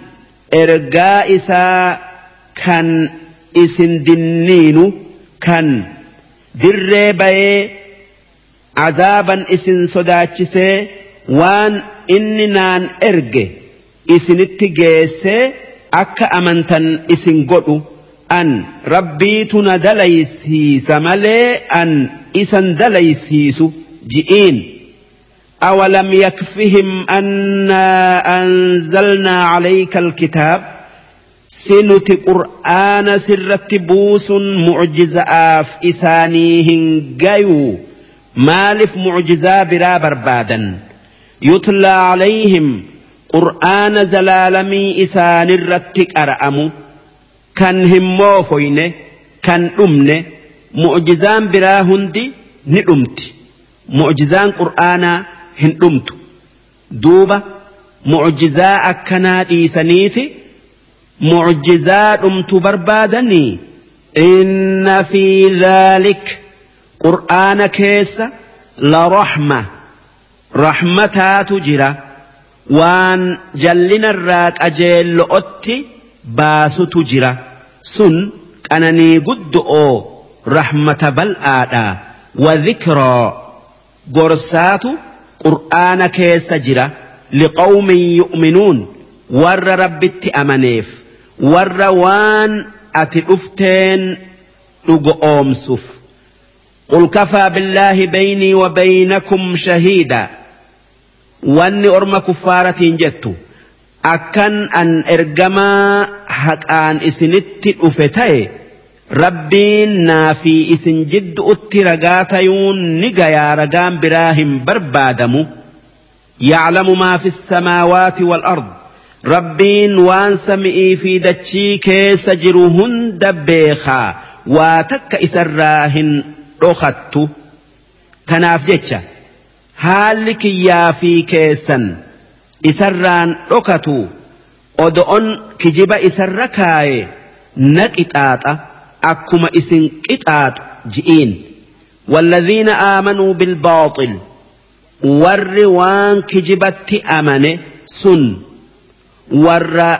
إرجاء إسا كان إسن دنين كان در بي عذابا إسن صداتشسي وان inni naan erge isinitti geessee akka amantan isin godhu an rabbiitu na dalaysiisa malee an isan dalaysiisu ji'iin أولم يكفهم أنا أنزلنا عليك الكتاب سنت قرآن سرت بوس معجزة آف إسانيهن جيو مالف معجزة برا بربادا يتلى عليهم قرآن زلالمي إسان الرتك أرأمو كان همو فوينه كان أمنه معجزان برا هندي ندمت معجزان قرآن هندمت دوبة معجزا أكنا ديسانيتي معجزات أمت بربادني. إن في ذلك قرآن كيس لرحمة. Rahmataatu jira waan jallina irraa qajeello'otti baasutu jira sun qananii guddo'oo rahmata bal'aadha wadhikroo gorsaatu qur'aana keessa jira liqawmin yu'minuun warra rabbitti amaneef warra waan ati dhufteen dhugo oomsuuf قل كفى بالله بيني وبينكم شهيدا wanni orma kuffaaratiin jettu akkan an ergamaa haqaan isinitti dhufe ta'e rabbiin naa fi isin jidduutti ragaa tayuun ni gayaa ragaan biraa hin barbaadamu يعلم ما في السماوات والأرض ربين وان سمئي في دتشي كيس جروهن دبيخا واتك إسراهن رخدت تناف جتشا هالك يا في كيسا إسران ركتو أدعون كجب إسر كاي نكتات أكما إسن كتات جئين والذين آمنوا بالباطل warri waan kijibatti amane sun warra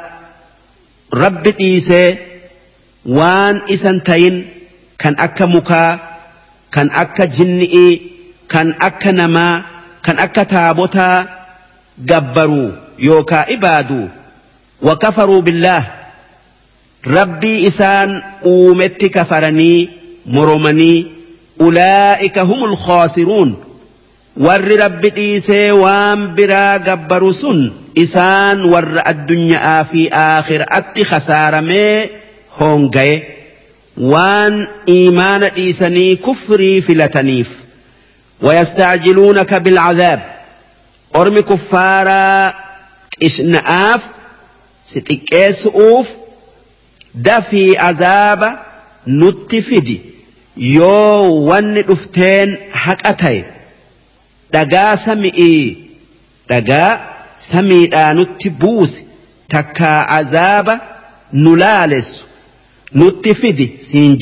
rabbi dhiisee waan isan tayin kan akka mukaa kan akka jinni'ii kan akka namaa kan akka taabotaa gabbaruu yookaa ibaaduu wakafaruu billaah rabbii isaan uumetti kafaranii moromanii ulaa'ika humul khaasiruun warri rabbi dhiisee waan biraa gabbaru sun isaan warra addunyaa fi aakhiraatti khasaaramee hoongaye waan iimaana dhiisanii kufrii filataniif ويستعجلونك بالعذاب أرمي كفارا إشنآف ستكيسؤوف دفي عذاب نتفدي يو ون دفتين حق أتي dhagaa sami'ii dhagaa samiidhaa nutti buuse takkaa azaaba nu laalessu nutti fidi siin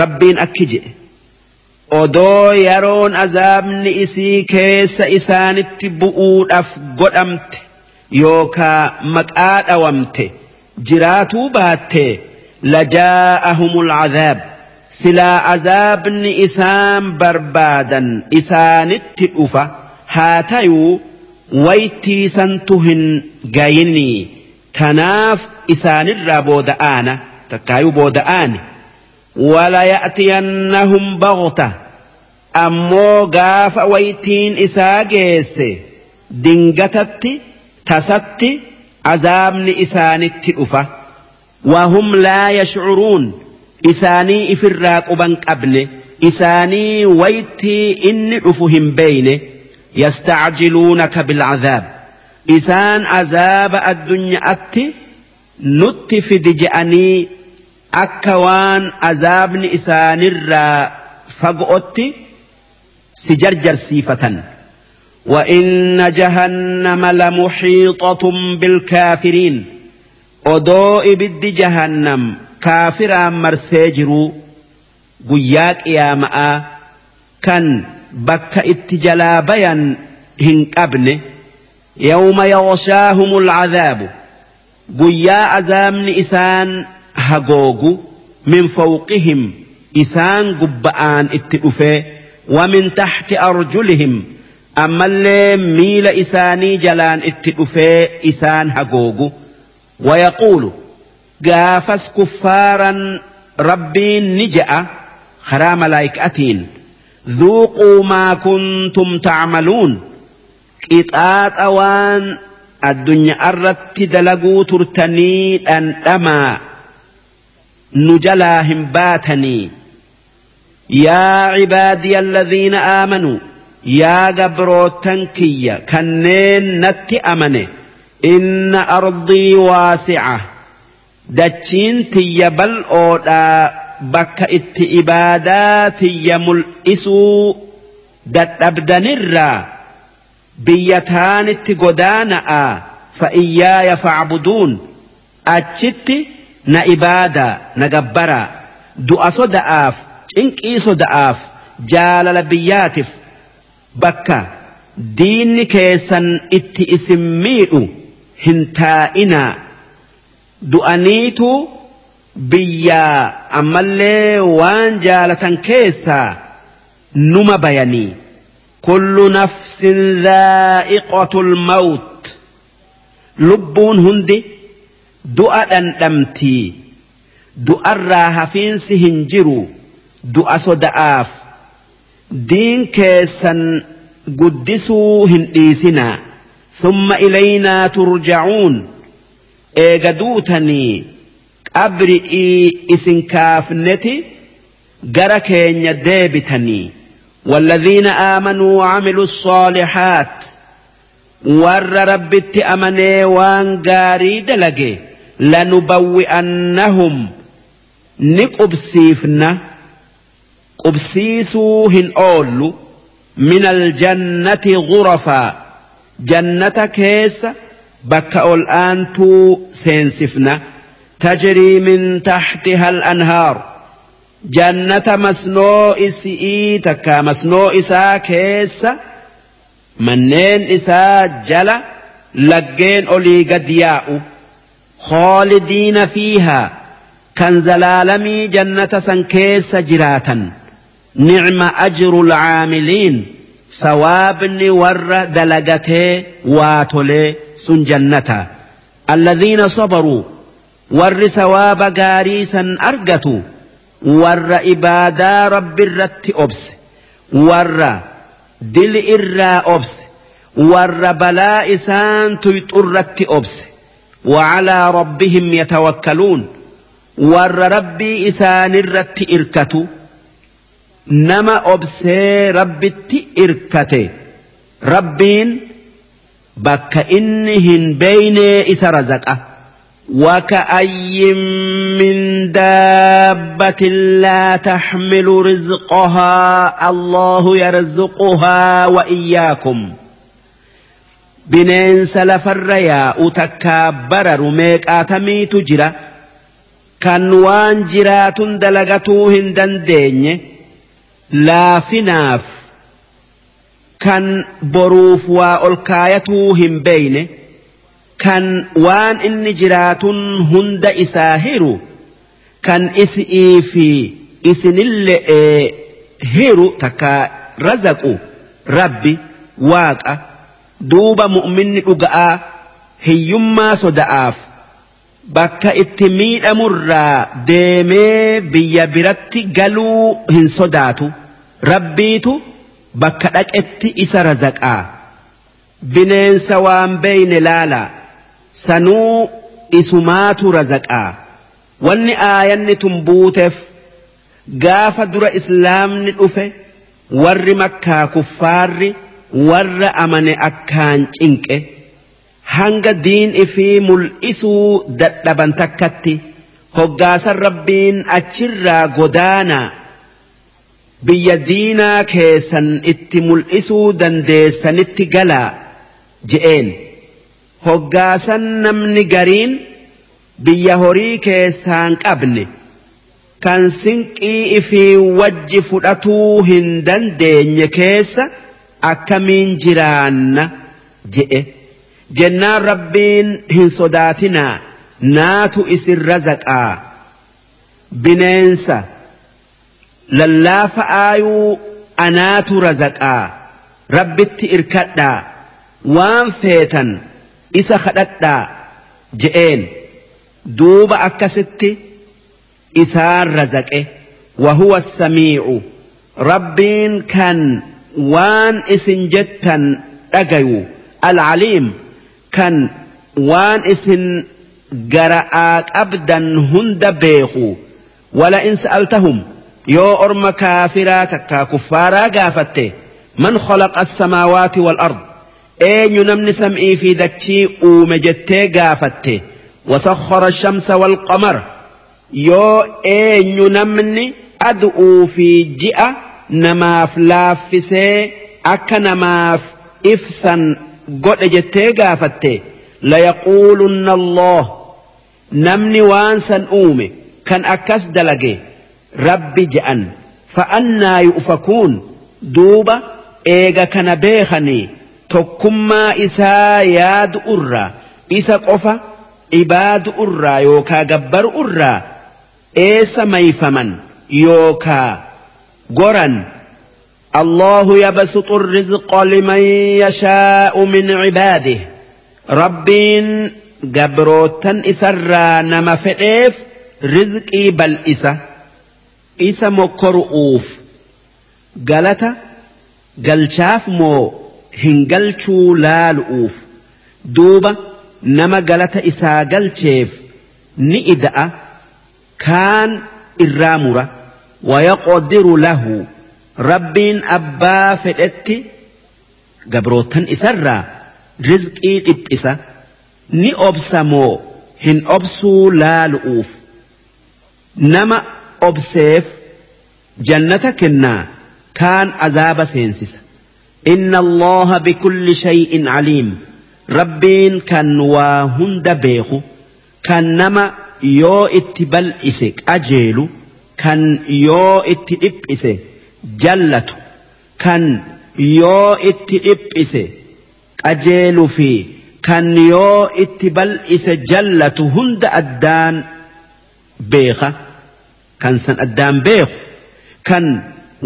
rabbiin akki je'e odoo yeroon azaabni isii keessa isaanitti bu'uudhaaf godhamte yookaa maqaa dhawamte jiraatuu baattee lajaa'ahumul azaab silaa azaabni isaan barbaadan isaanitti dhufa haa tayuu waytiisantu hin gayinii tanaaf isaanirraa booda'aana takkaayuu booda'aani وليأتينهم بغتة. أمو غاف ويتين إسا جيس دنجتت تست عذاب لإسان التئفة وهم لا يشعرون. إساني إفراق بنك أبن إساني ويتي إني أفهم بين يستعجلونك بالعذاب. إسان عذاب الدنيا أتي. نتفد جأني أكوان waan azaabni isaanirraa فقؤت si jarjarsiifatan. وإن جهنم لمحيطة بالكافرين أدو بد جهنم كافرا مرسيجر قياك يا ماء كان بك اتجلابيا هن أبن يوم يغشاهم العذاب قيا أزام إسان هغوغو من فوقهم إسان قبآن اتئفه ومن تحت أرجلهم أما اللي ميل إساني جلان اتئفه إسان هغوغو ويقول قافس كفارا ربي نجأ خرام لايك أتين ذوقوا ما كنتم تعملون إطاط أوان الدنيا أردت دلقو ترتني أن أما nu jalaa hin baatanii yaa cibaadiya alladhiina aamanuu yaa gabrootan kiyya kanneen natti amane inna ardii waasica dachiin tiyya bal'oodhaa bakka itti ibaadaa tiyya mul'isuu dadhabdanirraa biyya taanitti godaana'a fa'iyyaaya facbuduun achitti na ibaadaa na gabbaraa du'a soda'aaf cinqii soda'aaf jaalala biyyaatiif bakka diinni keessan itti isin miidhu hin taa'inaa. Du'aniitu biyyaa ammallee waan jaalatan keessaa numa bayanii. Kullu nafsin dhaa'iqatul mawt. Lubbuun hundi du'a dhandhamtii du'arraa hafiinsi hin jiru du'a soda'aaf diin keessan guddisuu hin dhiisinaa thumma ilaynaa turja'uun eega duutanii qabri'ii isin kaafneti gara keenya deebitanii والذين آمنوا وعملوا الصالحات ور ربت أمني وان قاري دلقي لنبوئنهم. نقبسيفنا قبسيسو هن أولو. من الجنة غرفا. جنة كيس. بك الآنتو سينسفنا. تجري من تحتها الأنهار. جنة مسنو إسئي تكا مسنو إسا كيس. منين إسا جلا. لقين أولي قد ياء خالدين فيها كان زلالمي جنة سنكيس جراتا. نعم أجر العاملين. سوابني ور دلقته واتولي سن جنة الذين صبروا. ور سواب قاريسا أرقتوا ور إبادا رب الرت أبس. ور دل إرا أبس. ور بلاء إسان تيطرت أبس. وعلى ربهم يتوكلون. ور ربي إسان الرت إركتوا نما أبسي ربتي إركته ربين بك إنهن بين إس رزقه وكأي من دابة لا تحمل رزقها. الله يرزقها وإياكم. Bineensa lafarra yaa'u takkaabara rumeeqaatamiitu jira kan waan jiraatun dalagatuu hin dandeenye laafinaaf kan boruuf waa ol kaayatuu hin beeyne kan waan inni jiraatun hunda isaa hiru kan isii fi isinille'ee hiru takka razaqu rabbi waaqa duuba mu'minni dhuga'aa hiyyummaa soda'aaf bakka itti miidhamurraa deemee biyya biratti galuu hin sodaatu rabbiitu bakka dhaqetti isa razaqaa bineensa waan beeyne laalaa sanuu isumaatu razaqaa wanni aayanni tun buuteef gaafa dura islaamni dhufe warri makkaa kuffaarri warra amane akkaan cinqe hanga diin ifii mul'isuu dadhaban takkatti hoggaasan rabbiin achirraa godaanaa biyya diinaa keessan itti mul'isuu dandeessanitti galaa je'een. Hoggaasan namni gariin biyya horii keessaan qabne kan sinqii ifii wajji fudhatuu hin dandeenye keessa akkamiin jiraanna je'e? Jennaan rabbiin hin sodaatinaa. Naatu isin razaqaa. Bineensa. Lallaafa aayuu anaatu razaqaa. Rabbitti irkadhaa. Waan feetan isa kadhadhaa je'een. Duuba akkasitti isaan razaqe. Wahuwa samiicu rabbiin kan waan isin jettan dhagayu alcaliim kan waan isin gara'aa qabdan hunda beeku ولئن سألتهم يو أرم كافرا تكا كفارا قافته من خلق السماوات والأرض؟ أين نمن سمئي في دتشي أومجتي قافته وسخر الشمس والقمر. يو أين نمن أدعو في namaaf laaffisee akka namaaf ibsan godhe jettee gaafatte. Layaquulunnallaah namni waan san uume kan akkas dalage rabbi je'an. Fa'annaa yu'fakuun duuba eega kana beekanii tokkummaa isaa yaadu irraa isa qofa ibaadu irraa yookaa gabbaru irraa eessa mayfaman yookaa قرا الله يبسط الرزق لمن يشاء من عباده ربين جبروتا إسرى نما فئيف rizqii bal'isa isa mokkoru'uuf galata galchaaf moo hin galchuu laalu'uuf duuba nama galata isaa galcheef ni ida'a kaan irraa mura wayaqdiru lahu rabbiin abbaa fedhetti gabrootan isarraa rizqii dhiphisa ni obsa moo? Hin obsuu laalu'uuf nama obseef jannata kennaa. Kaan azaaba seensisa. Inna allaha bikulli shay'in aliim. Rabbiin kan waa hunda beeku. Kan nama yoo itti bal'ise qajeelu kan yoo itti dhiphise jallatu kan yoo itti dhiphise qajeelu fi kan yoo itti bal'ise jallatu hunda addaan beeka kan san addaan beeku kan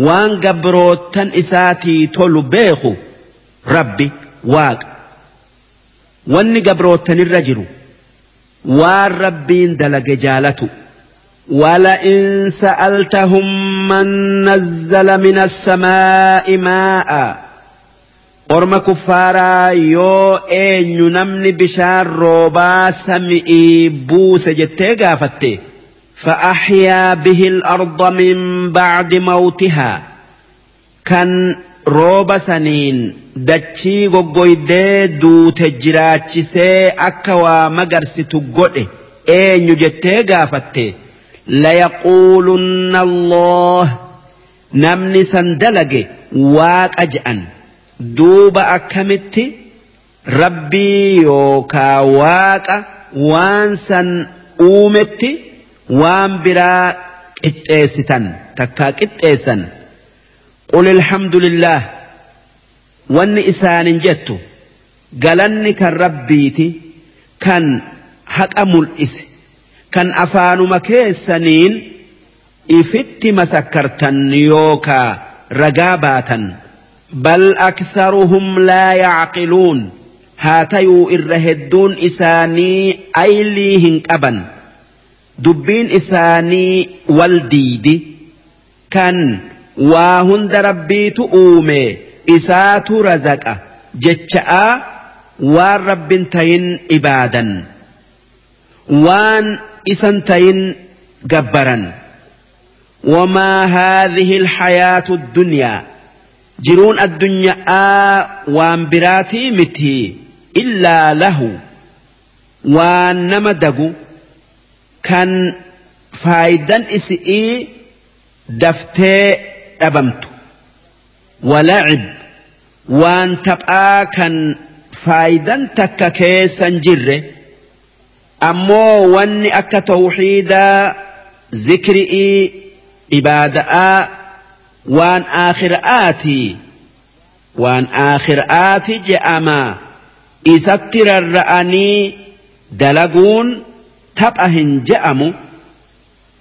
waan gabrootan isaatii tolu beeku rabbi waaqa wanni gabrootanirra jiru waan rabbiin dalage jaalatu ولئن سألتهم من نزل من السماء ماء أرم كفارا يو أين نمني بشار روبا سمئي بوس جتي قافتي فأحيا به الأرض من بعد موتها كان روبا سنين dachii goggoydee duute jiraachisee akka waa magarsitu godhe eenyu jettee gaafatte Layaquulunna allah namni san dalage waaqa je'an duuba akkamitti rabbii yookaa waaqa waan san uumetti waan biraa qixxeessitan takkaa qixxeessan qul alhamdulillah wanni isaanin jettu galanni kan rabbiiti kan haqa mul'ise kan afaanuma keessaniin ifitti masakkartan yookaa ragaa baatan bal aktharuhum laa yacqiluun haa tayuu irra hedduun isaanii aylii hin qaban dubbiin isaanii wal diidi kan waa hunda rabbiitu uume isaatu razaqa jecha'aa waan rabbin tayin ibaadan waan isan tayin gabbaran. وما هذه الحياة الدنيا؟ جرون الدنيا وان براتي متي إلا له. وان نمدقو كان فايدا إسئي دفتي أبمت ولعب وان تبقى كان فايدا تكا كيسا جره واني أكا توحيدا ذكرئي إباداء وان آخر آتي. وان آخر آتي جأما. إستر الرأني دلقون تبأهن جأمو.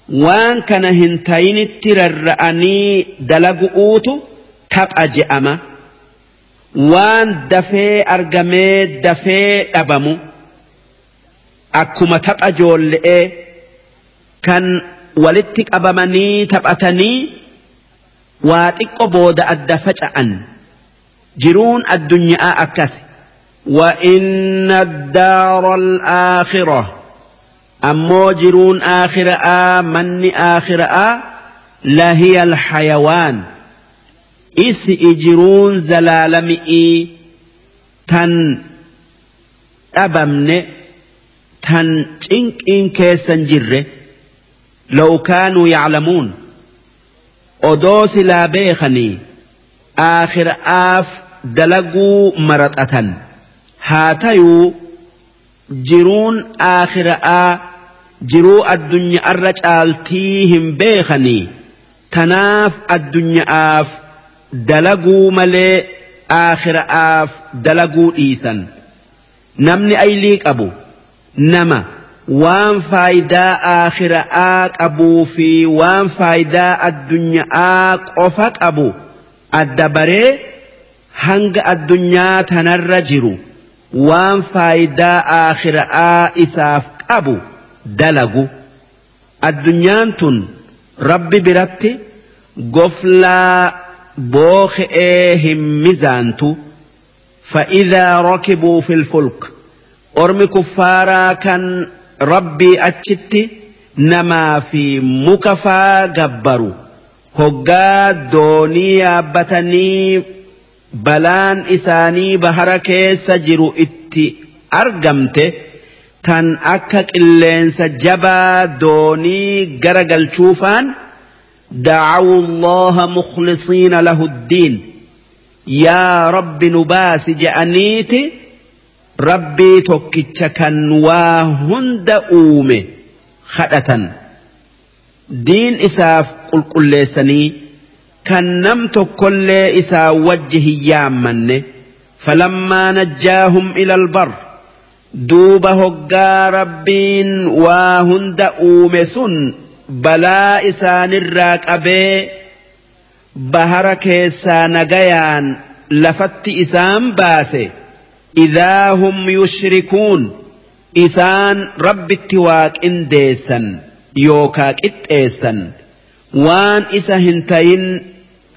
وان كان هنتين التر الرأني دلقوتو تبأ جأما. وان دفي أرقمي دفي أبمو akkuma tapha joolle'ee kan walitti qabamanii taphatanii waa xiqqo booda adda faca'an jiruun addunyaa akkase وإن الدار الآخرة أمو جرون آخرة من آخرة لهي الحيوان إس إجرون زلالمئي تن أبمن tan cinqiin keessan jirre law kaanuu yaclamuun. Odoo silaa beekanii aakhiraaf dalaguu maraxatan. Haa tayuu jiruun aakhira'aa jiruu addunyaarra caaltii hin beekanii tanaaf addunyaaf dalaguu malee aakhira'aaf dalaguu dhiisan. Namni aylii qabu. nama waan faayidaa aakhiraa qabuu fi waan faayidaa addunyaa qofa qabu adda baree hanga addunyaa tanarra jiru. Waan faayidaa aakhiraa isaaf qabu dalagu. Addunyaan tun rabbi biratti goflaa booke'ee hin mizaantu. Fa'idaa rakibuu filfulka ormi kuffaaraa kan rabbii achitti namaa fi mukafaa gabbaru hoggaa doonii yaabbatanii balaan isaanii bahara keessa jiru itti argamte tan akka qilleensa jabaa doonii gara galchuufaan دعوا الله مخلصين له الدين يا رب نباس rabbii tokkicha kan waa hunda uume kadhatan diin isaaf qulqulleessanii kan nam tokkollee isaa wajji hin yaammanne falammaa najjaahum ilal bar duuba hoggaa rabbiin waa hunda uume sun balaa isaanirraa qabee bahara keessaa nagayaan lafatti isaan baase. إذا هم يشركون. إسان رب اتواك إنديسا يوكاك إتئيسا وان إسا هنتين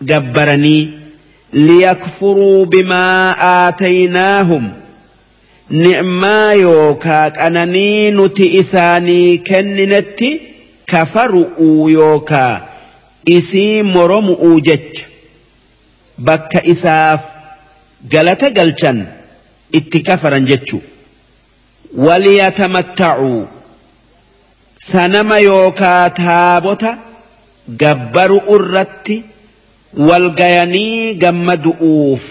جبرني ليكفروا بما آتيناهم. ni'maa yookaa qananii nuti isaanii kenninetti kafaru'uu yookaa isii moromu'uu jecha bakka isaaf galata galchan. Itti kafaran jechu waliyatamatta'uu sanama yookaa taabota gabbaru irratti walgayanii gammadu'uuf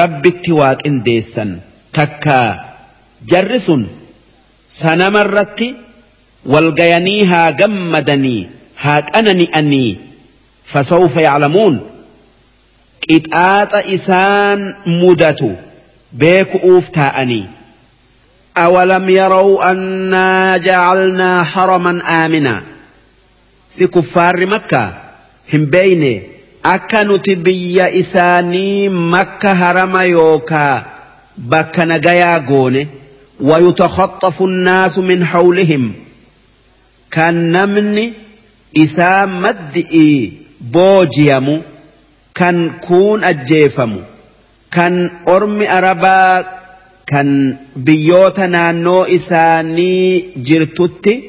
rabbitti waaqindeessan takkaa jarri sun sanama irratti walgayanii haa gammadanii haa qanani'anii fasawfa yaclamuun qixaaxa isaan mudatu beeku'uuf taa'anii awalam yarau annaa jacalnaa haraman aaminaa si kuffaarri makkaa hin beeyne akka nuti biyya isaanii makka harama yookaa bakka nagayaa goone wayutakhaaxafu nnaasu min hawlihim? Kan namni isaa maddi'ii boojiyamu kan kuun ajjeefamu. أجيفمو كان أرمي أربا كان بيوتا نانو إساني جرتوتي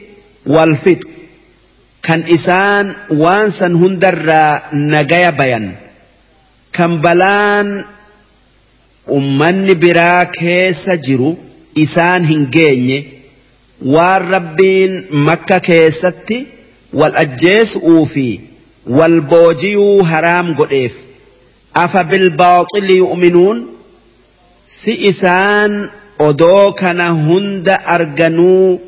والفطر kan isaan waan san hundarraa nagaya bayan kan balaan ummanni biraa keessa jiru isaan hin geenye waan rabbiin makka keessatti wal ajjeesuu fi wal boojiyuu haraam godheef أفا بالباطل يؤمنون؟ سئسان أدو كان هند أرجنو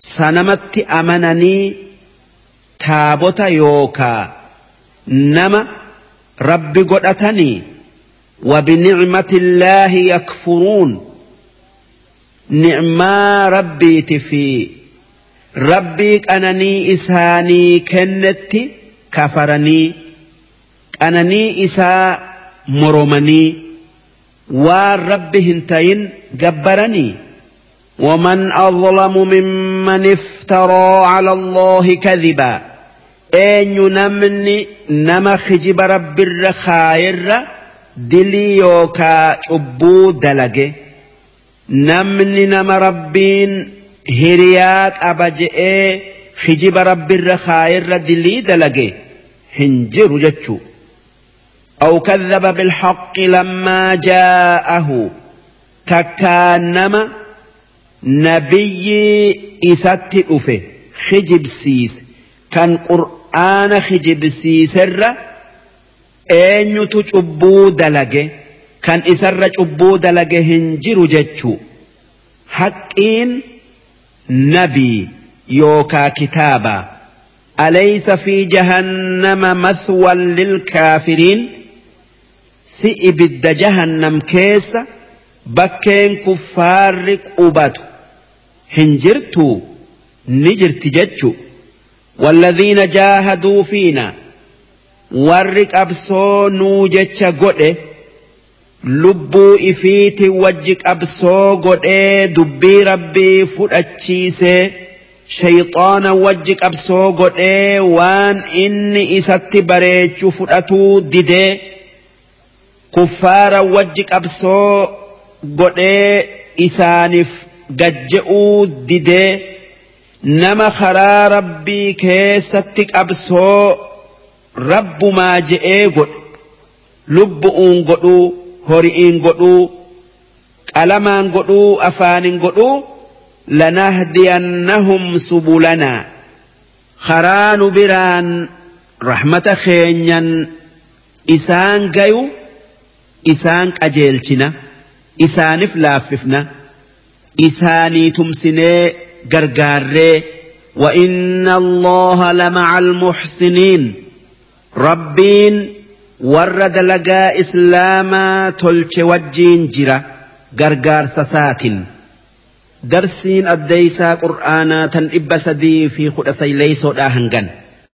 سنمت أمنني تابوتا يوكا نما ربي قدتني وبنعمة الله يكفرون نعمة ربي تفي ربي أنني إساني كنت كفرني qananii isaa moromanii waan rabbi hin ta'in ومن أظلم ممن افترى على الله كذبا. أين نمني؟ نما خجب رب الرخائر دليوكا شبو دلق نمني نما ربين هريات أبجئ خجب رب الرخائر دلي دلق هنجر جتشو. أو كذب بالحق لما جاءه تكانما نبي إسات أفه خجب سيس كان قرآن خجب سيس الر أين تشبو دلقة كان إسر تشبو دلقة هنجر جتشو حقين نبي يوكا كتابا أليس في جهنم مثوى للكافرين؟ si ibidda jahannam keessa bakkeen kuffaarri qubatu. Hin jirtu ni jirti jechu. Walladhiina jaahaduu fiina warri qabsoo nuu jecha godhe lubbuu ifiiti wajji qabsoo godhee dubbii rabbii fudhachiisee shayxaana wajji qabsoo godhee waan inni isatti bareechu fudhatuu didee kuffaara wajji qabsoo godhee isaaniif gajje'uu didee nama karaa rabbii keessatti qabsoo rabbumaa je'ee godhe lubbu'uun godhuu hori'iin godhuu qalamaan godhuu afaanin godhuu lanahdiyannahum subulanaa karaa nu biraan rahmata keenyan isaan gayu isaan qajeelchina isaanif laaffifna isaanii tumsinee gargaarree وإن الله لمع المحسنين. ربين ورد لقى إسلاما تلش وجين جرا غرغار سسات درسين الديسا قرآنا تنئب سدي في خد سيليسو داهنغن